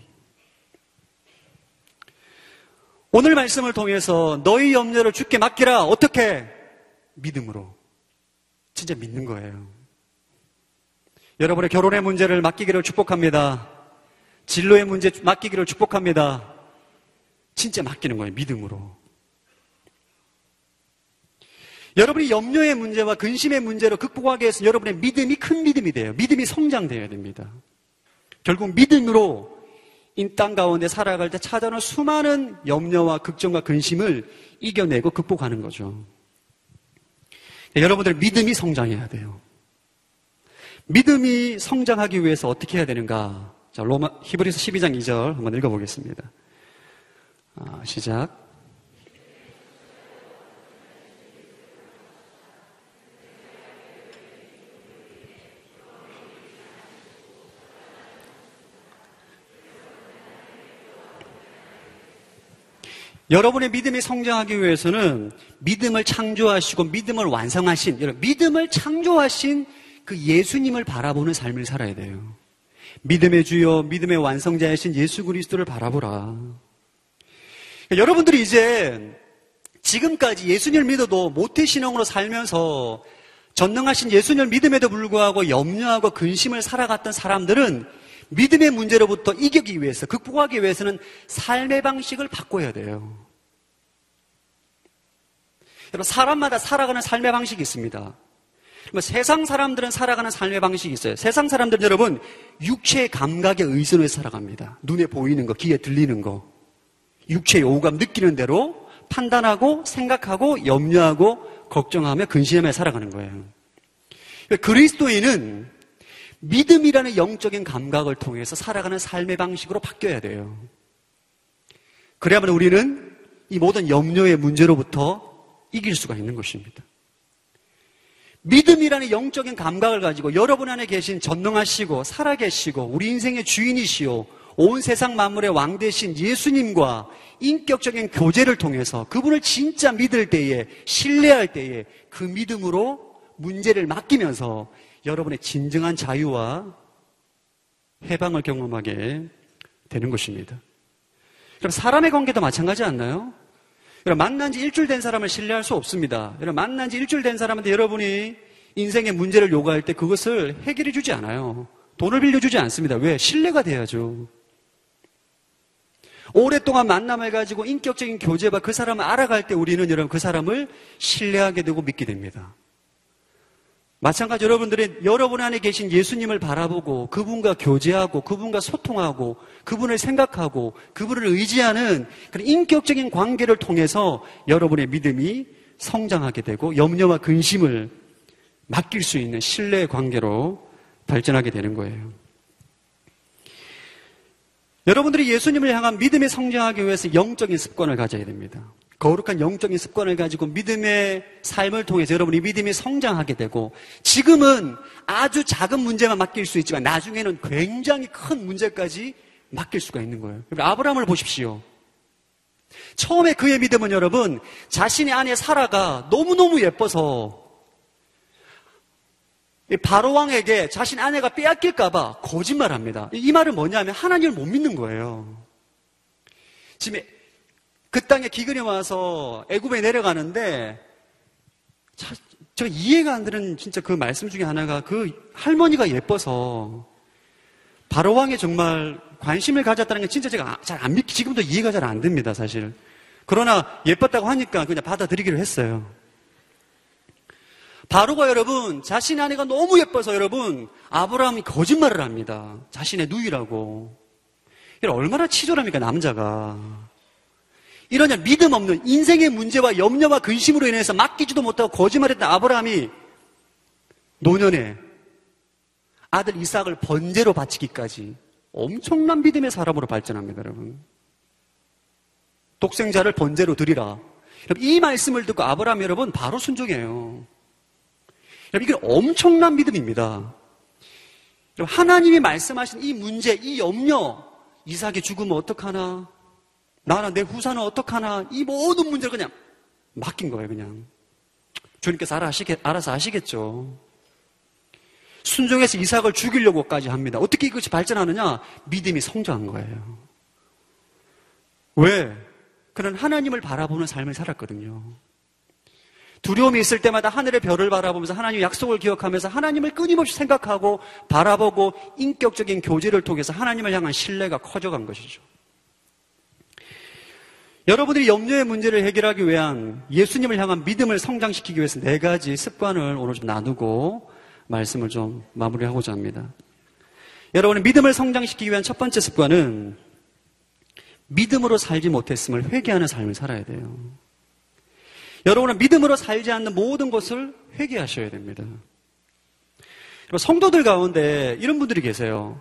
Speaker 2: 오늘 말씀을 통해서 너희 염려를 죽게 맡기라. 어떻게? 믿음으로. 진짜 믿는 거예요. 여러분의 결혼의 문제를 맡기기를 축복합니다. 진로의 문제 맡기기를 축복합니다. 진짜 맡기는 거예요. 믿음으로. 여러분이 염려의 문제와 근심의 문제로 극복하기 위해서 여러분의 믿음이 큰 믿음이 돼요. 믿음이 성장되어야 됩니다. 결국 믿음으로 이 땅 가운데 살아갈 때 찾아오는 수많은 염려와 걱정과 근심을 이겨내고 극복하는 거죠. 여러분들 믿음이 성장해야 돼요. 믿음이 성장하기 위해서 어떻게 해야 되는가? 자, 로마, 히브리서 12장 2절 한번 읽어보겠습니다. 아, 시작. 여러분의 믿음이 성장하기 위해서는 믿음을 창조하시고 믿음을 완성하신, 여러분, 믿음을 창조하신 그 예수님을 바라보는 삶을 살아야 돼요. 믿음의 주요, 믿음의 완성자이신 예수 그리스도를 바라보라. 여러분들이 이제 지금까지 예수님을 믿어도 모태신앙으로 살면서 전능하신 예수님을 믿음에도 불구하고 염려하고 근심을 살아갔던 사람들은 믿음의 문제로부터 이기기 위해서, 극복하기 위해서는 삶의 방식을 바꿔야 돼요. 여러분, 사람마다 살아가는 삶의 방식이 있습니다. 세상 사람들은 살아가는 삶의 방식이 있어요. 세상 사람들은 여러분, 육체의 감각에 의존해서 살아갑니다. 눈에 보이는 거, 귀에 들리는 거. 육체의 오감 느끼는 대로 판단하고, 생각하고, 염려하고, 걱정하며, 근심하며 살아가는 거예요. 그리스도인은 믿음이라는 영적인 감각을 통해서 살아가는 삶의 방식으로 바뀌어야 돼요. 그래야만 우리는 이 모든 염려의 문제로부터 이길 수가 있는 것입니다. 믿음이라는 영적인 감각을 가지고 여러분 안에 계신 전능하시고 살아계시고 우리 인생의 주인이시오 온 세상 만물의 왕 대신 예수님과 인격적인 교제를 통해서 그분을 진짜 믿을 때에 신뢰할 때에 그 믿음으로 문제를 맡기면서 여러분의 진정한 자유와 해방을 경험하게 되는 것입니다. 그럼 사람의 관계도 마찬가지 않나요? 여러분, 만난 지 일주일 된 사람을 신뢰할 수 없습니다. 여러분, 만난 지 일주일 된 사람한테 여러분이 인생의 문제를 요구할 때 그것을 해결해 주지 않아요. 돈을 빌려주지 않습니다. 왜? 신뢰가 돼야죠. 오랫동안 만남을 가지고 인격적인 교제와 그 사람을 알아갈 때 우리는 여러분 그 사람을 신뢰하게 되고 믿게 됩니다. 마찬가지 여러분들이 여러분 안에 계신 예수님을 바라보고 그분과 교제하고 그분과 소통하고 그분을 생각하고 그분을 의지하는 그런 인격적인 관계를 통해서 여러분의 믿음이 성장하게 되고 염려와 근심을 맡길 수 있는 신뢰의 관계로 발전하게 되는 거예요. 여러분들이 예수님을 향한 믿음이 성장하기 위해서 영적인 습관을 가져야 됩니다. 거룩한 영적인 습관을 가지고 믿음의 삶을 통해서 여러분이 믿음이 성장하게 되고 지금은 아주 작은 문제만 맡길 수 있지만 나중에는 굉장히 큰 문제까지 맡길 수가 있는 거예요. 아브라함을 보십시오. 처음에 그의 믿음은 여러분 자신의 아내 사라가 너무너무 예뻐서 바로 왕에게 자신 아내가 빼앗길까봐 거짓말합니다. 이 말은 뭐냐면 하나님을 못 믿는 거예요. 지금 그 땅에 기근이 와서 애굽에 내려가는데 자, 저 이해가 안 되는 진짜 그 말씀 중에 하나가 그 할머니가 예뻐서 바로 왕에 정말 관심을 가졌다는 게 진짜 제가 잘 안 믿기 지금도 이해가 잘 안 됩니다 사실. 그러나 예뻤다고 하니까 그냥 받아들이기로 했어요. 바로가 여러분 자신의 아내가 너무 예뻐서 여러분 아브라함이 거짓말을 합니다. 자신의 누이라고. 얼마나 치졸합니까 남자가. 이러냐 믿음 없는 인생의 문제와 염려와 근심으로 인해서 맡기지도 못하고 거짓말했던 아브라함이 노년에 아들 이삭을 번제로 바치기까지 엄청난 믿음의 사람으로 발전합니다, 여러분. 독생자를 번제로 드리라. 이 말씀을 듣고 아브라함 여러분 바로 순종해요. 이게 엄청난 믿음입니다. 하나님이 말씀하신 이 문제, 이 염려, 이삭이 죽으면 어떡하나? 나나 내 후사는 어떡하나? 이 모든 문제를 그냥 맡긴 거예요, 그냥. 주님께서 알아서 하시겠죠. 순종해서 이삭을 죽이려고까지 합니다. 어떻게 이것이 발전하느냐? 믿음이 성장한 거예요. 왜? 그는 하나님을 바라보는 삶을 살았거든요. 두려움이 있을 때마다 하늘의 별을 바라보면서 하나님 약속을 기억하면서 하나님을 끊임없이 생각하고 바라보고 인격적인 교제를 통해서 하나님을 향한 신뢰가 커져간 것이죠. 여러분들이 염려의 문제를 해결하기 위한 예수님을 향한 믿음을 성장시키기 위해서 네 가지 습관을 오늘 좀 나누고 말씀을 좀 마무리하고자 합니다. 여러분의 믿음을 성장시키기 위한 첫 번째 습관은 믿음으로 살지 못했음을 회개하는 삶을 살아야 돼요. 여러분은 믿음으로 살지 않는 모든 것을 회개하셔야 됩니다. 성도들 가운데 이런 분들이 계세요.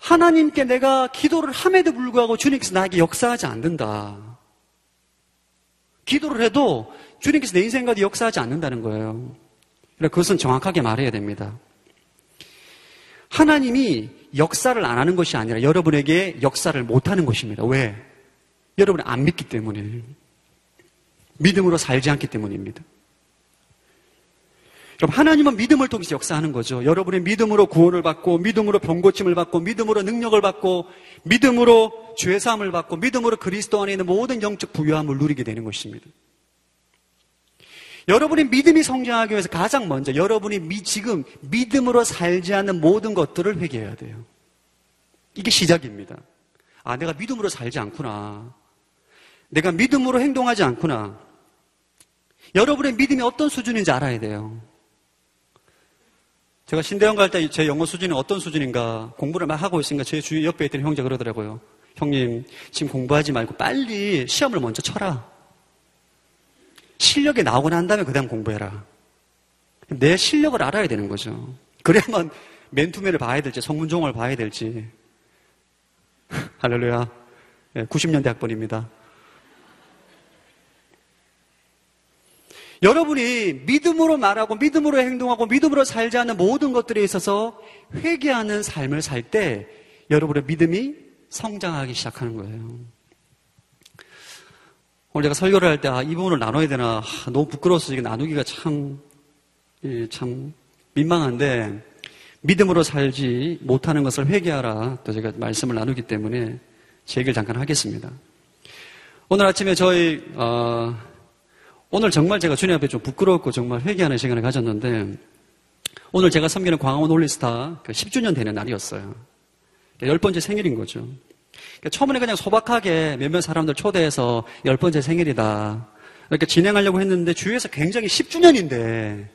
Speaker 2: 하나님께 내가 기도를 함에도 불구하고 주님께서 나에게 역사하지 않는다. 기도를 해도 주님께서 내 인생 가운데 역사하지 않는다는 거예요. 그것은 정확하게 말해야 됩니다. 하나님이 역사를 안 하는 것이 아니라 여러분에게 역사를 못 하는 것입니다. 왜? 여러분이 안 믿기 때문에. 믿음으로 살지 않기 때문입니다. 그럼 하나님은 믿음을 통해서 역사하는 거죠. 여러분의 믿음으로 구원을 받고, 믿음으로 병고침을 받고, 믿음으로 능력을 받고, 믿음으로 죄사함을 받고, 믿음으로 그리스도 안에 있는 모든 영적 부유함을 누리게 되는 것입니다. 여러분의 믿음이 성장하기 위해서 가장 먼저 여러분이 미, 지금 믿음으로 살지 않는 모든 것들을 회개해야 돼요. 이게 시작입니다. 아, 내가 믿음으로 살지 않구나. 내가 믿음으로 행동하지 않구나. 여러분의 믿음이 어떤 수준인지 알아야 돼요. 제가 신대원 갈 때 제 영어 수준이 어떤 수준인가 공부를 막 하고 있으니까 제 주위 옆에 있던 형제 그러더라고요. 형님, 지금 공부하지 말고 빨리 시험을 먼저 쳐라. 실력이 나오고 난 다음에 그 다음 공부해라. 내 실력을 알아야 되는 거죠. 그래야만 맨투맨을 봐야 될지, 성문종을 봐야 될지. 할렐루야. 90년대 학번입니다. 여러분이 믿음으로 말하고 믿음으로 행동하고 믿음으로 살지 않는 모든 것들에 있어서 회개하는 삶을 살 때 여러분의 믿음이 성장하기 시작하는 거예요. 오늘 제가 설교를 할 때, 아, 이 부분을 나눠야 되나, 아, 너무 부끄러워서 이게 나누기가 참, 예, 참 민망한데, 믿음으로 살지 못하는 것을 회개하라. 또 제가 말씀을 나누기 때문에 제 얘기를 잠깐 하겠습니다. 오늘 아침에 저희, 어, 오늘 정말 제가 주님 앞에 좀 부끄럽고 정말 회개하는 시간을 가졌는데 오늘 제가 섬기는 광화문 홀리스타 10주년 그 되는 날이었어요. 열 번째 생일인 거죠. 그러니까 처음에 그냥 소박하게 몇몇 사람들 초대해서 열 번째 생일이다. 이렇게 진행하려고 했는데 주위에서 굉장히 10주년인데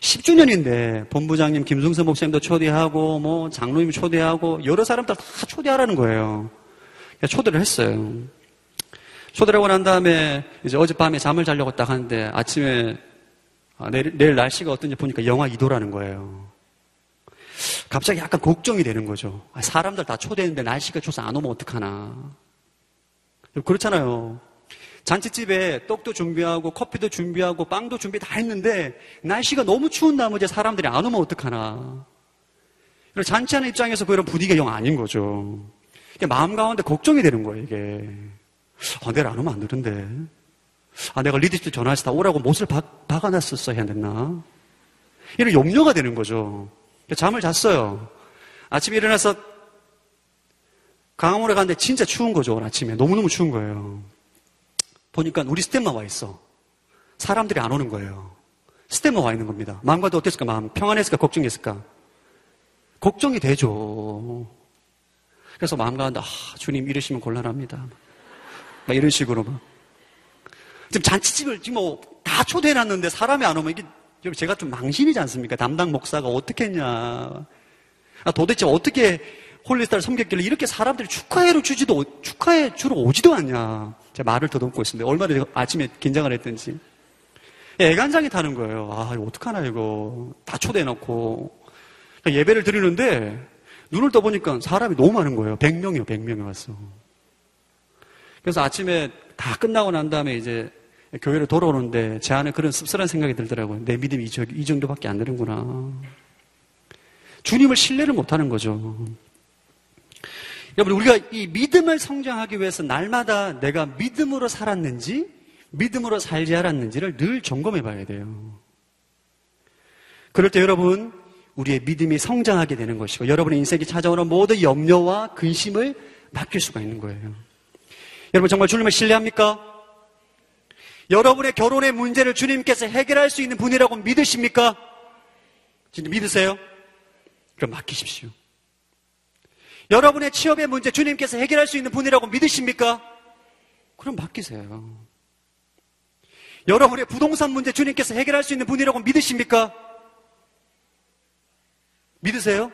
Speaker 2: 10주년인데 본부장님 김승선 목사님도 초대하고 뭐 장로님 초대하고 여러 사람들 다 초대하라는 거예요. 초대를 했어요. 초대하고 난 다음에 이제 어젯밤에 잠을 자려고 딱 하는데 아침에 아, 내일, 내일, 날씨가 어떤지 보니까 영하 2도라는 거예요. 갑자기 약간 걱정이 되는 거죠. 아, 사람들 다 초대했는데 날씨가 좋아서 안 오면 어떡하나. 그렇잖아요. 잔치집에 떡도 준비하고 커피도 준비하고 빵도 준비 다 했는데 날씨가 너무 추운 나머지 사람들이 안 오면 어떡하나. 잔치하는 입장에서 그런 분위기가 영 아닌 거죠. 마음 가운데 걱정이 되는 거예요, 이게. 아, 내일 안 오면 안 되는데. 아, 내가 리더십 전화해서 다 오라고 못을 박, 박아놨었어야 됐나? 이런 염려가 되는 거죠. 잠을 잤어요. 아침에 일어나서 강화문에 갔는데 진짜 추운 거죠, 오늘 아침에. 너무너무 추운 거예요. 보니까 우리 스텝만 와 있어. 사람들이 안 오는 거예요. 스텝만 와 있는 겁니다. 마음과도 어땠을까? 마음 평안했을까? 걱정했을까? 걱정이 되죠. 그래서 마음 가운데, 아, 주님 이러시면 곤란합니다. 막 이런 식으로 막. 지금 잔치집을 지금 뭐 다 초대해놨는데 사람이 안 오면 이게 제가 좀 망신이지 않습니까? 담당 목사가 어떻게 했냐. 아, 도대체 어떻게 홀리스타를 섬겼길래 이렇게 사람들이 축하회를 주지도, 축하회 주러 오지도 않냐. 제가 말을 더듬고 있습니다. 얼마나 아침에 긴장을 했든지. 애간장이 타는 거예요. 아, 이거 어떡하나, 이거. 다 초대해놓고. 예배를 드리는데, 눈을 떠보니까 사람이 너무 많은 거예요. 100명이요, 100명이 왔어. 그래서 아침에 다 끝나고 난 다음에 이제 교회로 돌아오는데 제 안에 그런 씁쓸한 생각이 들더라고요. 내 믿음이 이 정도밖에 안 되는구나. 주님을 신뢰를 못 하는 거죠. 여러분, 우리가 이 믿음을 성장하기 위해서 날마다 내가 믿음으로 살았는지, 믿음으로 살지 않았는지를 늘 점검해 봐야 돼요. 그럴 때 여러분, 우리의 믿음이 성장하게 되는 것이고, 여러분의 인생이 찾아오는 모든 염려와 근심을 맡길 수가 있는 거예요. 여러분 정말 주님을 신뢰합니까? 여러분의 결혼의 문제를 주님께서 해결할 수 있는 분이라고 믿으십니까? 진짜 믿으세요? 그럼 맡기십시오. 여러분의 취업의 문제 주님께서 해결할 수 있는 분이라고 믿으십니까? 그럼 맡기세요. 여러분의 부동산 문제 주님께서 해결할 수 있는 분이라고 믿으십니까? 믿으세요?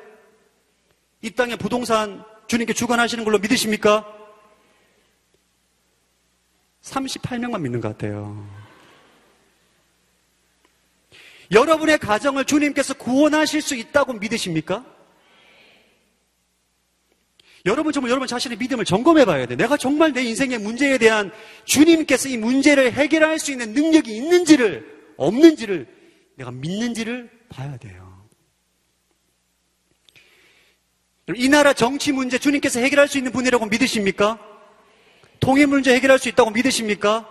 Speaker 2: 이 땅에 부동산 주님께 주관하시는 걸로 믿으십니까? 38명만 믿는 것 같아요. 여러분의 가정을 주님께서 구원하실 수 있다고 믿으십니까? 여러분 정말 여러분 자신의 믿음을 점검해 봐야 돼. 내가 정말 내 인생의 문제에 대한 주님께서 이 문제를 해결할 수 있는 능력이 있는지를, 없는지를 내가 믿는지를 봐야 돼요. 이 나라 정치 문제 주님께서 해결할 수 있는 분이라고 믿으십니까? 통일 문제 해결할 수 있다고 믿으십니까?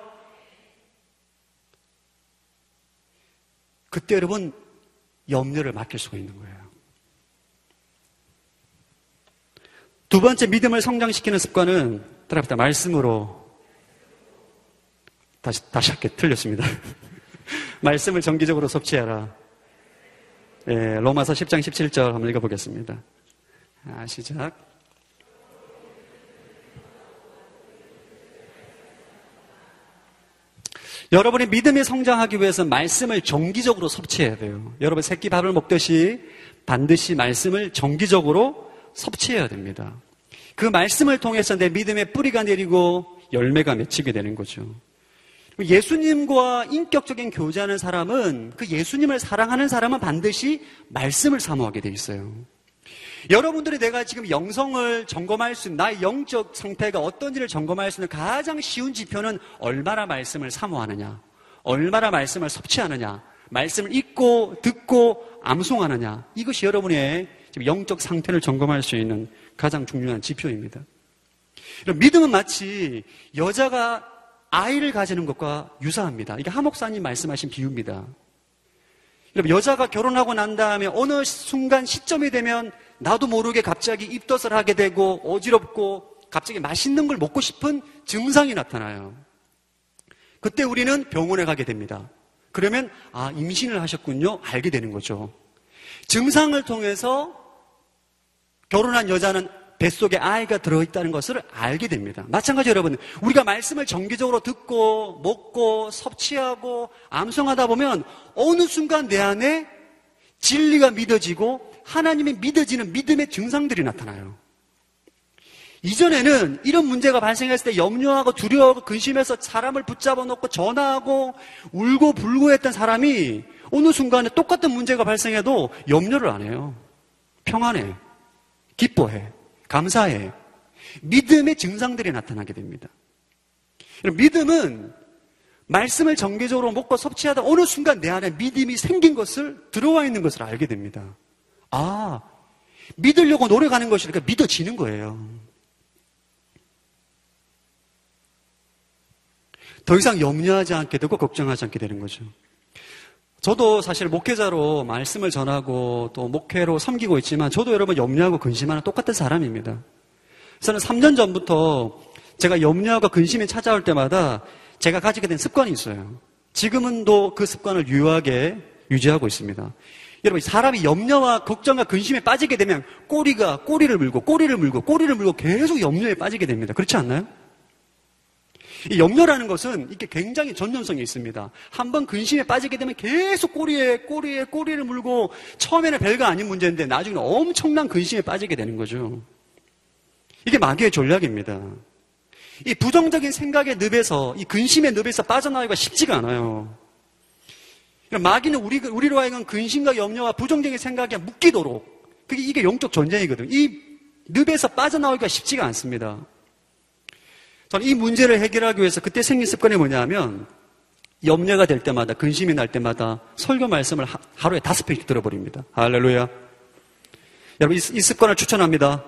Speaker 2: 그때 여러분 염려를 맡길 수가 있는 거예요. 두 번째 믿음을 성장시키는 습관은 따라합니다. 말씀으로 다시 다시 할게 틀렸습니다. 말씀을 정기적으로 섭취해라. 예, 로마서 10장 17절 한번 읽어보겠습니다. 아, 시작. 여러분이 믿음이 성장하기 위해서 말씀을 정기적으로 섭취해야 돼요. 여러분 새끼 밥을 먹듯이 반드시 말씀을 정기적으로 섭취해야 됩니다. 그 말씀을 통해서 내 믿음의 뿌리가 내리고 열매가 맺히게 되는 거죠. 예수님과 인격적인 교제하는 사람은 그 예수님을 사랑하는 사람은 반드시 말씀을 사모하게 돼 있어요. 여러분들이 내가 지금 영성을 점검할 수 있는 나의 영적 상태가 어떤지를 점검할 수 있는 가장 쉬운 지표는 얼마나 말씀을 사모하느냐, 얼마나 말씀을 섭취하느냐, 말씀을 읽고 듣고 암송하느냐 이것이 여러분의 영적 상태를 점검할 수 있는 가장 중요한 지표입니다. 믿음은 마치 여자가 아이를 가지는 것과 유사합니다. 이게 하목사님 말씀하신 비유입니다. 여자가 결혼하고 난 다음에 어느 순간 시점이 되면 나도 모르게 갑자기 입덧을 하게 되고 어지럽고 갑자기 맛있는 걸 먹고 싶은 증상이 나타나요. 그때 우리는 병원에 가게 됩니다. 그러면 아 임신을 하셨군요 알게 되는 거죠. 증상을 통해서 결혼한 여자는 뱃속에 아이가 들어있다는 것을 알게 됩니다. 마찬가지 여러분, 우리가 말씀을 정기적으로 듣고, 먹고, 섭취하고, 암송하다 보면 어느 순간 내 안에 진리가 믿어지고 하나님이 믿어지는 믿음의 증상들이 나타나요. 이전에는 이런 문제가 발생했을 때 염려하고 두려워하고 근심해서 사람을 붙잡아 놓고 전화하고 울고 불고 했던 사람이 어느 순간에 똑같은 문제가 발생해도 염려를 안 해요. 평안해. 기뻐해. 감사해. 믿음의 증상들이 나타나게 됩니다. 믿음은 말씀을 정기적으로 먹고 섭취하다 어느 순간 내 안에 믿음이 생긴 것을 들어와 있는 것을 알게 됩니다. 아, 믿으려고 노력하는 것이니까 믿어지는 거예요. 더 이상 염려하지 않게 되고 걱정하지 않게 되는 거죠. 저도 사실 목회자로 말씀을 전하고 또 목회로 섬기고 있지만 저도 여러분 염려하고 근심하는 똑같은 사람입니다. 저는 3년 전부터 제가 염려하고 근심이 찾아올 때마다 제가 가지게 된 습관이 있어요. 지금은 또그 습관을 유효하게 유지하고 있습니다. 여러분, 사람이 염려와 걱정과 근심에 빠지게 되면 꼬리가 꼬리를 물고 꼬리를 물고 꼬리를 물고 계속 염려에 빠지게 됩니다. 그렇지 않나요? 이 염려라는 것은 이게 굉장히 전염성이 있습니다. 한번 근심에 빠지게 되면 계속 꼬리에 꼬리에 꼬리를 물고 처음에는 별거 아닌 문제인데 나중에 엄청난 근심에 빠지게 되는 거죠. 이게 마귀의 전략입니다. 이 부정적인 생각의 늪에서 이 근심의 늪에서 빠져나오기가 쉽지가 않아요. 그러니까 마귀는 우리, 우리로 하여금 근심과 염려와 부정적인 생각에 묶이도록 그게 이게 영적 전쟁이거든요. 이 늪에서 빠져나오기가 쉽지가 않습니다. 저는 이 문제를 해결하기 위해서 그때 생긴 습관이 뭐냐면 염려가 될 때마다 근심이 날 때마다 설교 말씀을 하, 루에 다섯 편씩 들어버립니다. 할렐루야. 여러분 이, 이 습관을 추천합니다.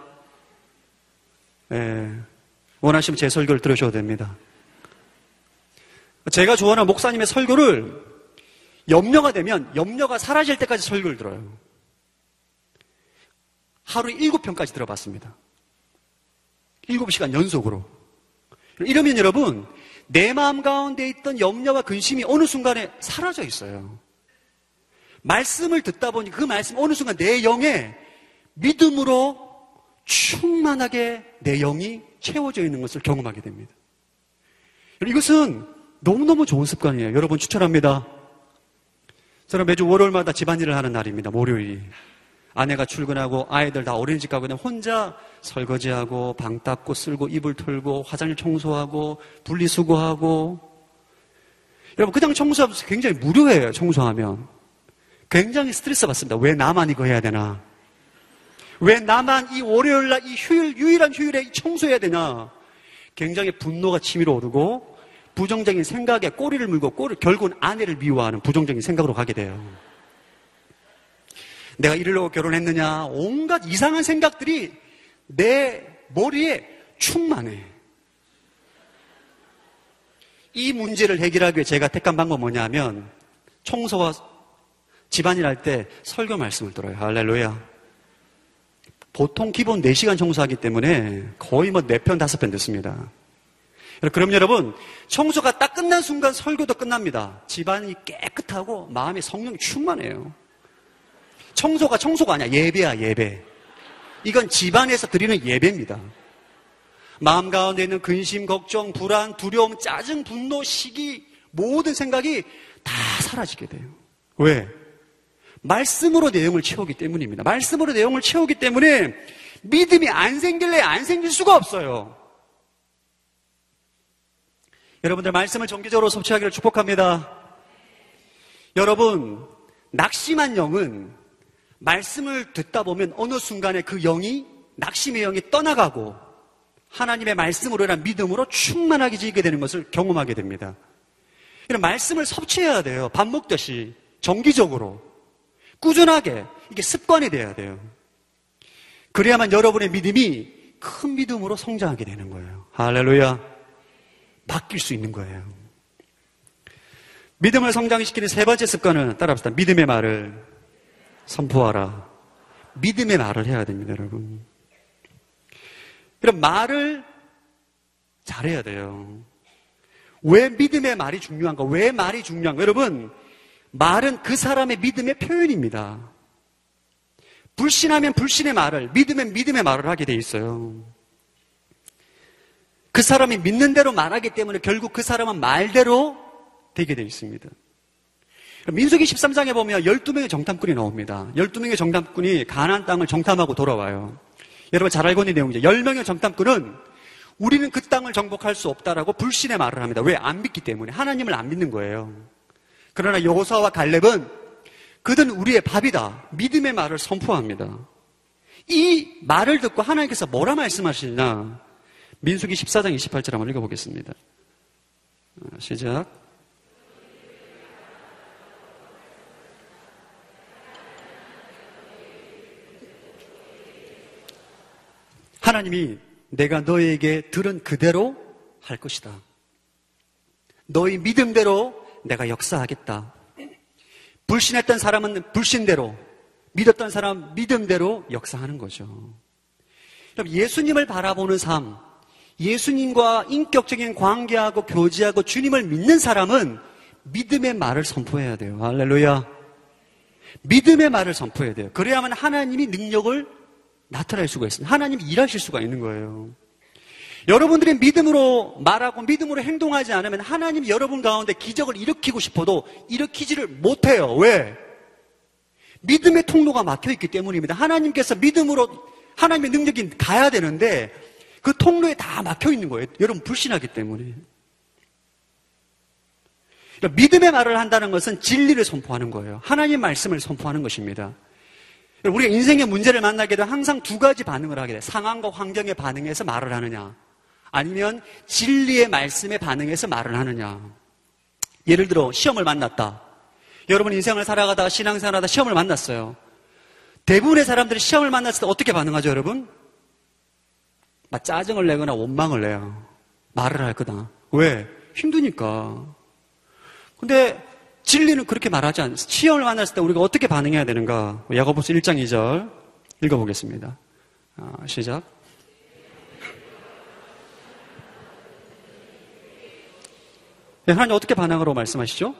Speaker 2: 예, 원하시면 제 설교를 들으셔도 됩니다. 제가 좋아하는 목사님의 설교를 염려가 되면 염려가 사라질 때까지 설교를 들어요. 하루에 일곱 편까지 들어봤습니다. 일곱 시간 연속으로. 이러면 여러분, 내 마음 가운데 있던 염려와 근심이 어느 순간에 사라져 있어요. 말씀을 듣다 보니 그 말씀 어느 순간 내 영에 믿음으로 충만하게 내 영이 채워져 있는 것을 경험하게 됩니다. 이것은 너무너무 좋은 습관이에요. 여러분 추천합니다. 저는 매주 월요일마다 집안일을 하는 날입니다. 월요일이. 아내가 출근하고 아이들 다 어린이집 가고 그냥 혼자 설거지하고 방 닦고 쓸고 이불 털고 화장실 청소하고 분리수거하고 여러분 그냥 청소하면 굉장히 무료해요. 청소하면 굉장히 스트레스 받습니다. 왜 나만 이거 해야 되나? 왜 나만 이 월요일 날 이 휴일 유일한 휴일에 청소해야 되나? 굉장히 분노가 치밀어 오르고 부정적인 생각에 꼬리를 물고 꼬리 결국은 아내를 미워하는 부정적인 생각으로 가게 돼요. 내가 이러려고 결혼했느냐 온갖 이상한 생각들이 내 머리에 충만해. 이 문제를 해결하기 위해 제가 택한 방법 뭐냐면 청소와 집안일 할 때 설교 말씀을 들어요. 할렐루야. 보통 기본 4시간 청소하기 때문에 거의 뭐 4편, 5편 듣습니다. 그럼 여러분, 청소가 딱 끝난 순간 설교도 끝납니다. 집안이 깨끗하고 마음이 성령이 충만해요. 청소가 청소가 아니야. 예배야, 예배. 이건 집안에서 드리는 예배입니다. 마음 가운데 있는 근심, 걱정, 불안, 두려움, 짜증, 분노, 시기, 모든 생각이 다 사라지게 돼요. 왜? 말씀으로 내용을 채우기 때문입니다. 말씀으로 내용을 채우기 때문에 믿음이 안 생길래 안 생길 수가 없어요. 여러분들 말씀을 정기적으로 섭취하기를 축복합니다. 여러분, 낙심한 영은 말씀을 듣다 보면 어느 순간에 그 영이, 낙심의 영이 떠나가고 하나님의 말씀으로 인한 믿음으로 충만하게 지게 되는 것을 경험하게 됩니다. 이런 말씀을 섭취해야 돼요. 밥 먹듯이. 정기적으로. 꾸준하게. 이게 습관이 돼야 돼요. 그래야만 여러분의 믿음이 큰 믿음으로 성장하게 되는 거예요. 할렐루야. 바뀔 수 있는 거예요. 믿음을 성장시키는 세 번째 습관은 따라합시다. 믿음의 말을 선포하라. 믿음의 말을 해야 됩니다, 여러분. 그럼 말을 잘해야 돼요. 왜 믿음의 말이 중요한가? 왜 말이 중요한가? 여러분, 말은 그 사람의 믿음의 표현입니다. 불신하면 불신의 말을, 믿으면 믿음의 말을 하게 돼 있어요. 그 사람이 믿는 대로 말하기 때문에 결국 그 사람은 말대로 되게 돼 있습니다. 민수기 13장에 보면 12명의 정탐꾼이 나옵니다. 12명의 정탐꾼이 가나안 땅을 정탐하고 돌아와요. 여러분 잘 알고 있는 내용이죠. 10명의 정탐꾼은 우리는 그 땅을 정복할 수 없다라고 불신의 말을 합니다. 왜? 안 믿기 때문에. 하나님을 안 믿는 거예요. 그러나 여호사와 갈렙은 그든 우리의 밥이다. 믿음의 말을 선포합니다. 이 말을 듣고 하나님께서 뭐라 말씀하시냐? 민수기 14장 28절 한번 읽어보겠습니다. 아, 시작. 하나님이 내가 너에게 들은 그대로 할 것이다. 너희 믿음대로 내가 역사하겠다. 불신했던 사람은 불신대로, 믿었던 사람 믿음대로 역사하는 거죠. 그럼 예수님을 바라보는 삶, 예수님과 인격적인 관계하고 교제하고 주님을 믿는 사람은 믿음의 말을 선포해야 돼요. 할렐루야. 믿음의 말을 선포해야 돼요. 그래야만 하나님이 능력을 나타낼 수가 있습니다. 하나님이 일하실 수가 있는 거예요. 여러분들이 믿음으로 말하고 믿음으로 행동하지 않으면 하나님이 여러분 가운데 기적을 일으키고 싶어도 일으키지를 못해요. 왜? 믿음의 통로가 막혀 있기 때문입니다. 하나님께서 믿음으로 하나님의 능력이 가야 되는데 그 통로에 다 막혀 있는 거예요. 여러분 불신하기 때문에. 그러니까 믿음의 말을 한다는 것은 진리를 선포하는 거예요. 하나님 말씀을 선포하는 것입니다. 우리가 인생의 문제를 만나게 되면 항상 두 가지 반응을 하게 돼요. 상황과 환경에 반응해서 말을 하느냐. 아니면 진리의 말씀에 반응해서 말을 하느냐. 예를 들어 시험을 만났다. 여러분 인생을 살아가다가 신앙생활하다 시험을 만났어요. 대부분의 사람들이 시험을 만났을 때 어떻게 반응하죠, 여러분? 막 짜증을 내거나 원망을 내요. 말을 할 거다. 왜? 힘드니까. 근데 진리는 그렇게 말하지 않습니다. 시험을 만났을 때 우리가 어떻게 반응해야 되는가? 야고보스 1장 2절 읽어보겠습니다. 아, 시작. 네, 하나님 어떻게 반항하라고 말씀하시죠?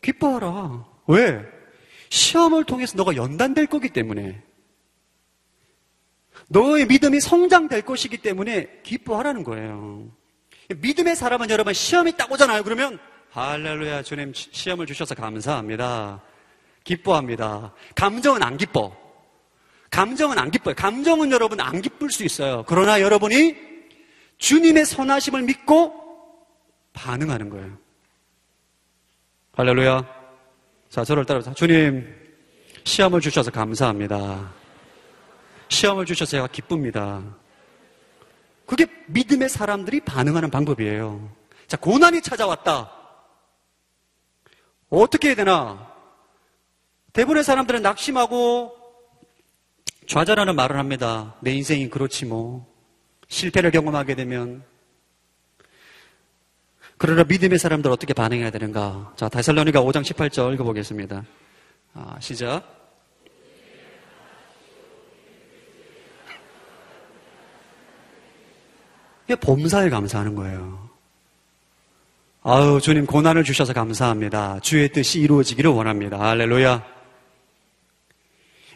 Speaker 2: 기뻐하라. 왜? 시험을 통해서 너가 연단될 거기 때문에. 너의 믿음이 성장될 것이기 때문에 기뻐하라는 거예요. 믿음의 사람은 여러분 시험이 딱 오잖아요. 그러면 할렐루야 주님 시험을 주셔서 감사합니다. 기뻐합니다. 감정은 안 기뻐. 감정은 안 기뻐요. 감정은 여러분 안 기쁠 수 있어요. 그러나 여러분이 주님의 선하심을 믿고 반응하는 거예요. 할렐루야. 자, 저를 따라서 주님 시험을 주셔서 감사합니다. 시험을 주셔서 제가 기쁩니다. 그게 믿음의 사람들이 반응하는 방법이에요. 자, 고난이 찾아왔다. 어떻게 해야 되나? 대부분의 사람들은 낙심하고 좌절하는 말을 합니다. 내 인생이 그렇지 뭐. 실패를 경험하게 되면. 그러나 믿음의 사람들 어떻게 반응해야 되는가? 자, 다살로니가 5장 18절 읽어보겠습니다. 아, 시작. 이게 범사에 감사하는 거예요. 아유, 주님 고난을 주셔서 감사합니다. 주의 뜻이 이루어지기를 원합니다. 할렐루야.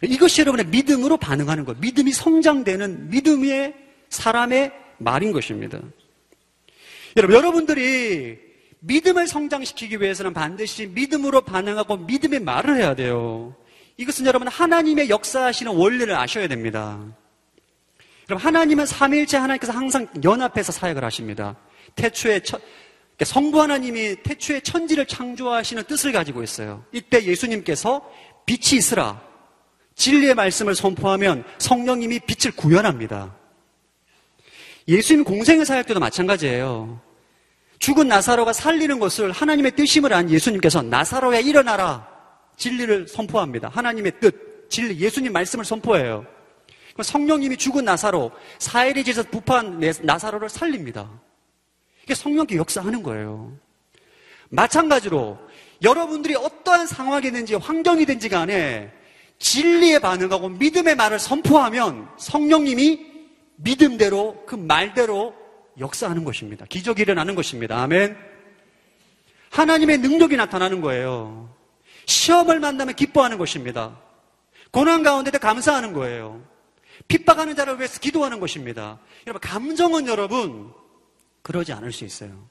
Speaker 2: 이것이 여러분의 믿음으로 반응하는 것, 믿음이 성장되는 믿음의 사람의 말인 것입니다. 여러분, 여러분들이 믿음을 성장시키기 위해서는 반드시 믿음으로 반응하고 믿음의 말을 해야 돼요. 이것은 여러분 하나님의 역사하시는 원리를 아셔야 됩니다. 여러분 하나님은 삼일째 하나님께서 항상 연합해서 사역을 하십니다. 태초에 첫, 그러니까 성부 하나님이 태초에 천지를 창조하시는 뜻을 가지고 있어요. 이때 예수님께서 빛이 있으라 진리의 말씀을 선포하면 성령님이 빛을 구현합니다. 예수님 공생의 사역 때도 마찬가지예요. 죽은 나사로가 살리는 것을 하나님의 뜻임을 안 예수님께서 나사로야 일어나라 진리를 선포합니다. 하나님의 뜻, 진리, 예수님 말씀을 선포해요. 성령님이 죽은 나사로, 사일이 지에서 부패한 나사로를 살립니다. 이게 성령께 역사하는 거예요. 마찬가지로 여러분들이 어떠한 상황이든지 환경이든지 간에 진리에 반응하고 믿음의 말을 선포하면 성령님이 믿음대로 그 말대로 역사하는 것입니다. 기적이 일어나는 것입니다. 아멘. 하나님의 능력이 나타나는 거예요. 시험을 만나면 기뻐하는 것입니다. 고난 가운데 도 감사하는 거예요. 핍박하는 자를 위해서 기도하는 것입니다. 여러분, 감정은 여러분, 그러지 않을 수 있어요.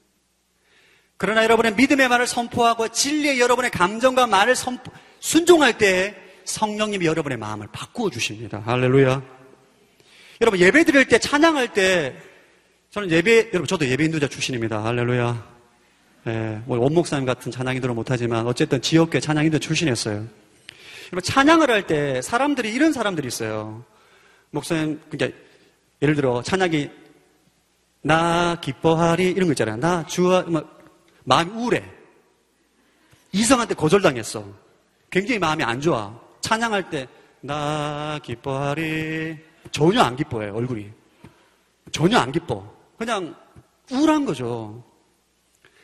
Speaker 2: 그러나 여러분의 믿음의 말을 선포하고 진리의 여러분의 감정과 말을 선포, 순종할 때 성령님이 여러분의 마음을 바꾸어 주십니다. 할렐루야. 여러분 예배 드릴 때 찬양할 때 저는 예배 여러분 저도 예배 인도자 출신입니다. 할렐루야. 예, 뭐 원목사님 같은 찬양 인도를 못하지만 어쨌든 지역계 찬양 인도 출신이었어요. 여러분 찬양을 할 때 사람들이 이런 사람들이 있어요. 목사님 그러니까 예를 들어 찬양이 나 기뻐하리 이런 거 있잖아요. 나 주와 뭐, 마음이 우울해. 이성한테 거절당했어. 굉장히 마음이 안 좋아. 찬양할 때, 나 기뻐하리. 전혀 안 기뻐해요, 얼굴이. 전혀 안 기뻐. 그냥 우울한 거죠.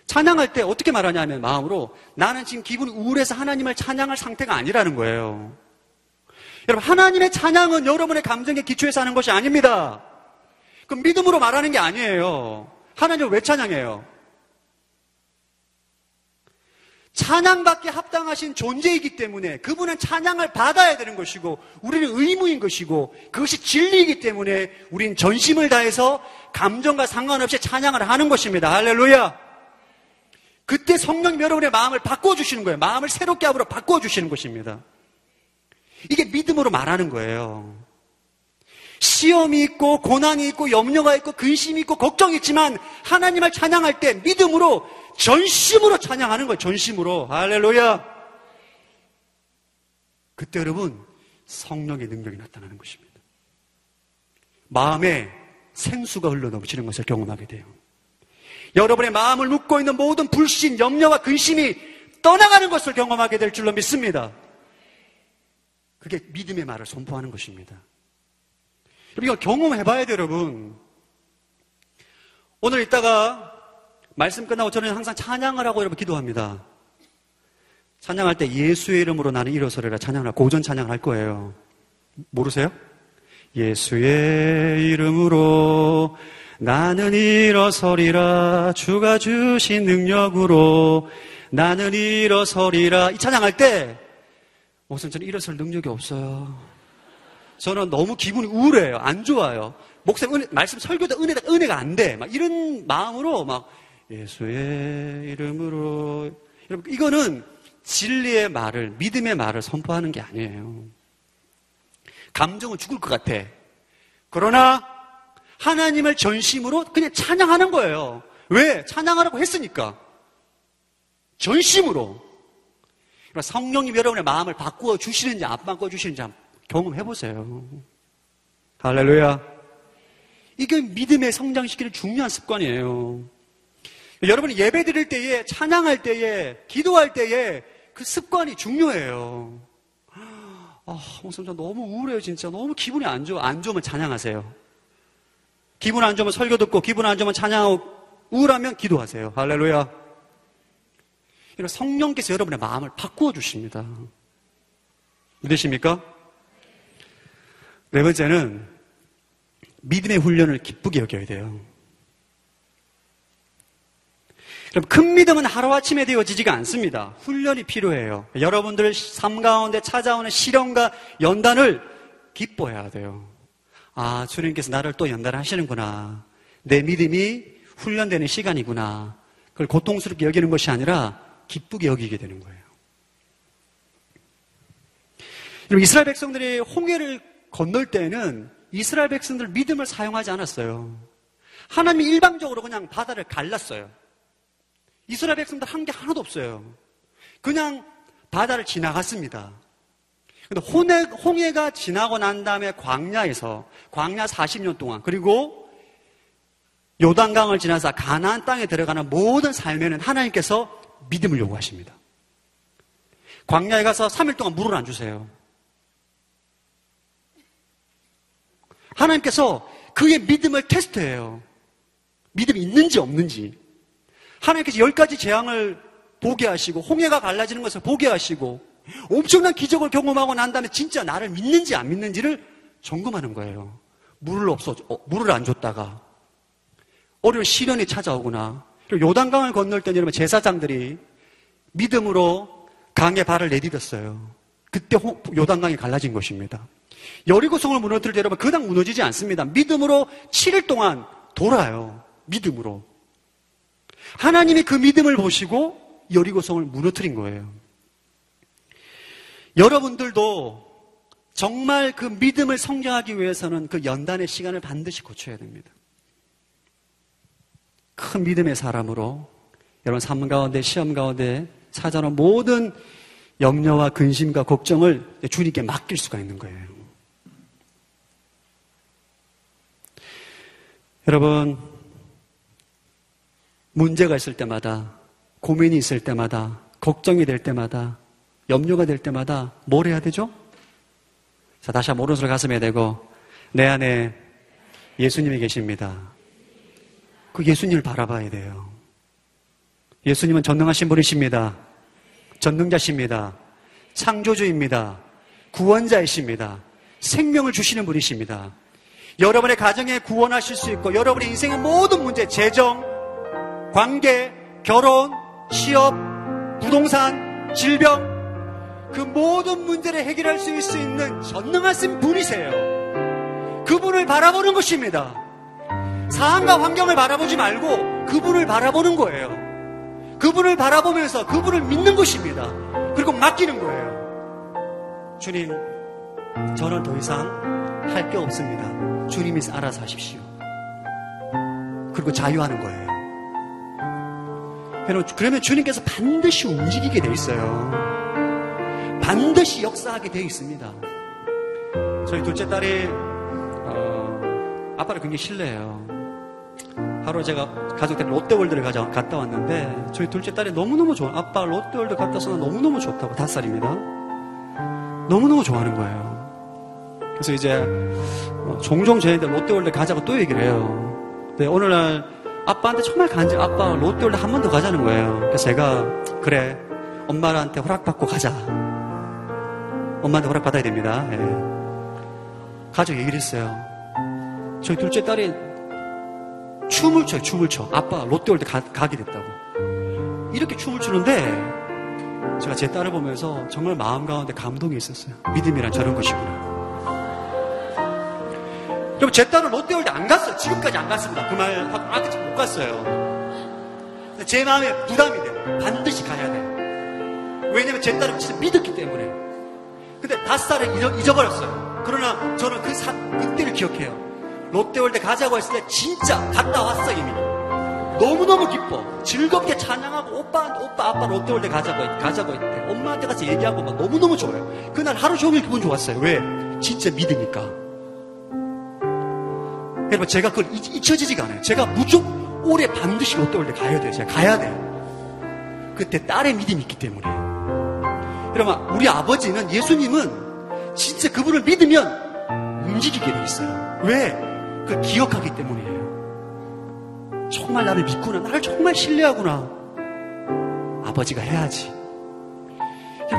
Speaker 2: 찬양할 때 어떻게 말하냐면 마음으로 나는 지금 기분이 우울해서 하나님을 찬양할 상태가 아니라는 거예요. 여러분, 하나님의 찬양은 여러분의 감정에 기초해서 하는 것이 아닙니다. 그럼 믿음으로 말하는 게 아니에요. 하나님을 왜 찬양해요? 찬양받기 합당하신 존재이기 때문에 그분은 찬양을 받아야 되는 것이고 우리는 의무인 것이고 그것이 진리이기 때문에 우린 전심을 다해서 감정과 상관없이 찬양을 하는 것입니다. 할렐루야. 그때 성령 여러분의 마음을 바꿔주시는 거예요. 마음을 새롭게 하으로 바꿔주시는 것입니다. 이게 믿음으로 말하는 거예요. 시험이 있고 고난이 있고 염려가 있고 근심이 있고 걱정이 있지만 하나님을 찬양할 때 믿음으로 전심으로 찬양하는 거예요. 전심으로. 할렐루야. 그때 여러분 성령의 능력이 나타나는 것입니다. 마음에 생수가 흘러 넘치는 것을 경험하게 돼요. 여러분의 마음을 묶고 있는 모든 불신, 염려와 근심이 떠나가는 것을 경험하게 될 줄로 믿습니다. 그게 믿음의 말을 선포하는 것입니다. 이거 경험해 봐야 돼요, 여러분. 오늘 이따가 말씀 끝나고 저는 항상 찬양을 하고 여러분 기도합니다. 찬양할 때 예수의 이름으로 나는 일어서리라 찬양을 고전 찬양을 할 거예요. 모르세요? 예수의 이름으로 나는 일어서리라 주가 주신 능력으로 나는 일어서리라 이 찬양할 때 무슨 저는 일어설 능력이 없어요. 저는 너무 기분이 우울해요. 안 좋아요. 목사님 은혜, 말씀 설교도 은혜다, 은혜가 안 돼. 막 이런 마음으로 막 예수의 이름으로. 여러분, 이거는 진리의 말을, 믿음의 말을 선포하는 게 아니에요. 감정은 죽을 것 같아. 그러나 하나님을 전심으로 그냥 찬양하는 거예요. 왜? 찬양하라고 했으니까. 전심으로. 성령님 여러분의 마음을 바꾸어 주시는지 안 바꾸어 주시는지 한번 경험해 보세요. 할렐루야. 이게 믿음의 성장시키는 중요한 습관이에요. 여러분이 예배 드릴 때에, 찬양할 때에, 기도할 때에 그 습관이 중요해요. 아, 목사님, 너무 우울해요, 진짜. 너무 기분이 안 좋아. 안 좋으면 찬양하세요. 기분 안 좋으면 설교 듣고, 기분 안 좋으면 찬양하고, 우울하면 기도하세요. 할렐루야. 성령께서 여러분의 마음을 바꾸어 주십니다. 믿으십니까? 네 번째는 믿음의 훈련을 기쁘게 여겨야 돼요. 그럼 큰 믿음은 하루아침에 되어지지가 않습니다. 훈련이 필요해요. 여러분들 삶 가운데 찾아오는 시련과 연단을 기뻐해야 돼요. 아, 주님께서 나를 또 연단하시는구나. 내 믿음이 훈련되는 시간이구나. 그걸 고통스럽게 여기는 것이 아니라 기쁘게 여기게 되는 거예요. 여러분, 이스라엘 백성들이 홍해를 건널 때에는 이스라엘 백성들 믿음을 사용하지 않았어요. 하나님이 일방적으로 그냥 바다를 갈랐어요. 이스라엘 백성들 한 게 하나도 없어요. 그냥 바다를 지나갔습니다. 근데 홍해, 홍해가 지나고 난 다음에 광야에서 광야 40년 동안 그리고 요단강을 지나서 가나안 땅에 들어가는 모든 삶에는 하나님께서 믿음을 요구하십니다. 광야에 가서 3일 동안 물을 안 주세요. 하나님께서 그의 믿음을 테스트해요. 믿음이 있는지 없는지. 하나님께서 열 가지 재앙을 보게 하시고 홍해가 갈라지는 것을 보게 하시고 엄청난 기적을 경험하고 난 다음에 진짜 나를 믿는지 안 믿는지를 점검하는 거예요. 물을 없어 어, 물을 안 줬다가 어려운 시련이 찾아오거나 요단강을 건널 때 여러분 제사장들이 믿음으로 강에 발을 내디뎠어요. 그때 요단강이 갈라진 것입니다. 여리고성을 무너뜨릴 때 여러분 그냥 무너지지 않습니다. 믿음으로 7일 동안 돌아요. 믿음으로. 하나님이 그 믿음을 보시고 여리고성을 무너뜨린 거예요. 여러분들도 정말 그 믿음을 성장하기 위해서는 그 연단의 시간을 반드시 거쳐야 됩니다. 큰 믿음의 사람으로 여러분 삶 가운데 시험 가운데 찾아오는 모든 염려와 근심과 걱정을 주님께 맡길 수가 있는 거예요. 여러분 문제가 있을 때마다, 고민이 있을 때마다, 걱정이 될 때마다, 염려가 될 때마다 뭘 해야 되죠? 자, 다시 한번 오른손을 가슴에 대고 내 안에 예수님이 계십니다. 그 예수님을 바라봐야 돼요. 예수님은 전능하신 분이십니다. 전능자십니다. 창조주입니다. 구원자이십니다. 생명을 주시는 분이십니다. 여러분의 가정에 구원하실 수 있고 여러분의 인생의 모든 문제, 재정, 관계, 결혼, 취업, 부동산, 질병, 그 모든 문제를 해결할 수 있는 전능하신 분이세요. 그분을 바라보는 것입니다. 상황과 환경을 바라보지 말고 그분을 바라보는 거예요. 그분을 바라보면서 그분을 믿는 것입니다. 그리고 맡기는 거예요. 주님, 저는 더 이상 할 게 없습니다. 주님이 알아서 하십시오. 그리고 자유하는 거예요. 그러면 주님께서 반드시 움직이게 돼 있어요. 반드시 역사하게 되어 있습니다. 저희 둘째 딸이 어, 아빠를 굉장히 신뢰해요. 하루 제가 가족들 롯데월드를 가자, 갔다 왔는데 저희 둘째 딸이 너무너무 좋아. 아빠 롯데월드 갔다 와서 너무너무 좋다고 다섯 살입니다. 너무너무 좋아하는 거예요. 그래서 이제 어, 종종 저희들 롯데월드 가자고 또 얘기를 해요. 근데 오늘날 아빠한테 정말 간절, 아빠 롯데월드 한 번 더 가자는 거예요. 그래서 제가, 그래, 엄마한테 허락받고 가자. 엄마한테 허락받아야 됩니다. 예. 가족 얘기를 했어요. 저희 둘째 딸이 춤을 춰요, 춤을 춰. 아빠 롯데월드 가, 가게 됐다고. 이렇게 춤을 추는데, 제가 제 딸을 보면서 정말 마음 가운데 감동이 있었어요. 믿음이란 저런 것이구나. 여러분, 제 딸은 롯데월드 안 갔어요. 지금까지 안 갔습니다. 그 말 하고 아직 못 갔어요. 제 마음에 부담이 돼요. 반드시 가야 돼요. 왜냐면 제 딸은 진짜 믿었기 때문에. 근데 다섯 살을 잊어, 버렸어요 그러나 저는 그 사, 그때를 기억해요. 롯데월드 가자고 했을 때 진짜 갔다 왔어 이미. 너무너무 기뻐. 즐겁게 찬양하고 오빠, 오빠, 아빠 롯데월드 가자고, 가자고 했대. 엄마한테 가서 얘기하고 막 너무너무 좋아요. 그날 하루 종일 기분 좋았어요. 왜? 진짜 믿으니까. 여러분, 제가 그걸 잊,혀지지가 않아요. 제가 무조건 올해 반드시 롯데월드 가야 돼요. 제가 가야 돼요. 그때 딸의 믿음이 있기 때문에. 여러분, 우리 아버지는 예수님은 진짜 그분을 믿으면 움직이게 돼 있어요. 왜? 그걸 기억하기 때문이에요. 정말 나를 믿구나. 나를 정말 신뢰하구나. 아버지가 해야지.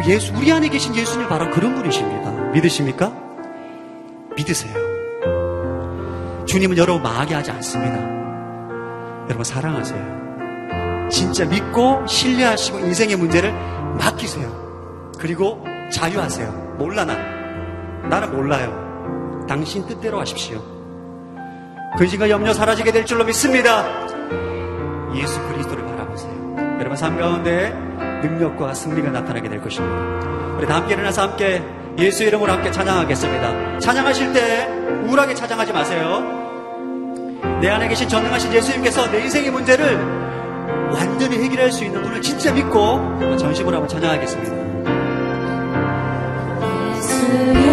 Speaker 2: 예수, 우리 안에 계신 예수님 바로 그런 분이십니다. 믿으십니까? 믿으세요. 주님은 여러분 망하게 하지 않습니다. 여러분 사랑하세요. 진짜 믿고 신뢰하시고 인생의 문제를 맡기세요. 그리고 자유하세요. 몰라 나. 나는 몰라요. 당신 뜻대로 하십시오. 근심과 염려 사라지게 될 줄로 믿습니다. 예수 그리스도를 바라보세요. 여러분 삶 가운데 능력과 승리가 나타나게 될 것입니다. 우리 다 함께 일어나서 함께 예수 이름으로 함께 찬양하겠습니다. 찬양하실 때 우울하게 찬양하지 마세요. 내 안에 계신 전능하신 예수님께서 내 인생의 문제를 완전히 해결할 수 있는 분을 진짜 믿고 전심으로 한번 찬양하겠습니다. 것입니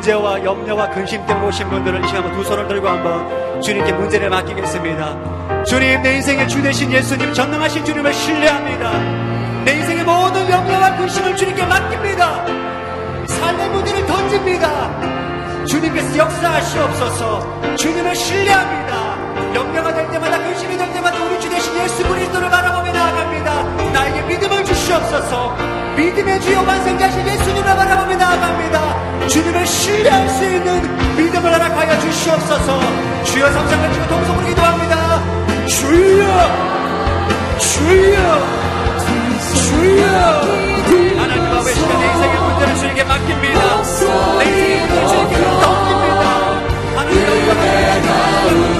Speaker 2: 문제와 염려와 근심 때문에 오신 분들은 이 시간 두 손을 들고 한번 주님께 문제를 맡기겠습니다. 주님 내 인생의 주 되신 예수님 전능하신 주님을 신뢰합니다. 내 인생의 모든 염려와 근심을 주님께 맡깁니다. 삶의 문제를 던집니다. 주님께서 역사하시옵소서 주님을 신뢰합니다. 염려가 될 때마다 근심이 될 때마다 우리 주 되신 예수 그리스도를 바라보며 나아갑니다. 나에게 믿음을 주시옵소서 믿음의 주요 완성자신 예수님을 바라보며 나아갑니다. 주님을 신뢰할 수 있는 믿음을 허락하여 주시옵소서. 주여 성장을 주고 동성으로 기도합니다. 주여! 주여! 주여! 하나님 앞에 시간 내 인생의 문제를 주에게 맡깁니다. 내 인생의 문제를 주에게 맡깁니다. 하나님 앞에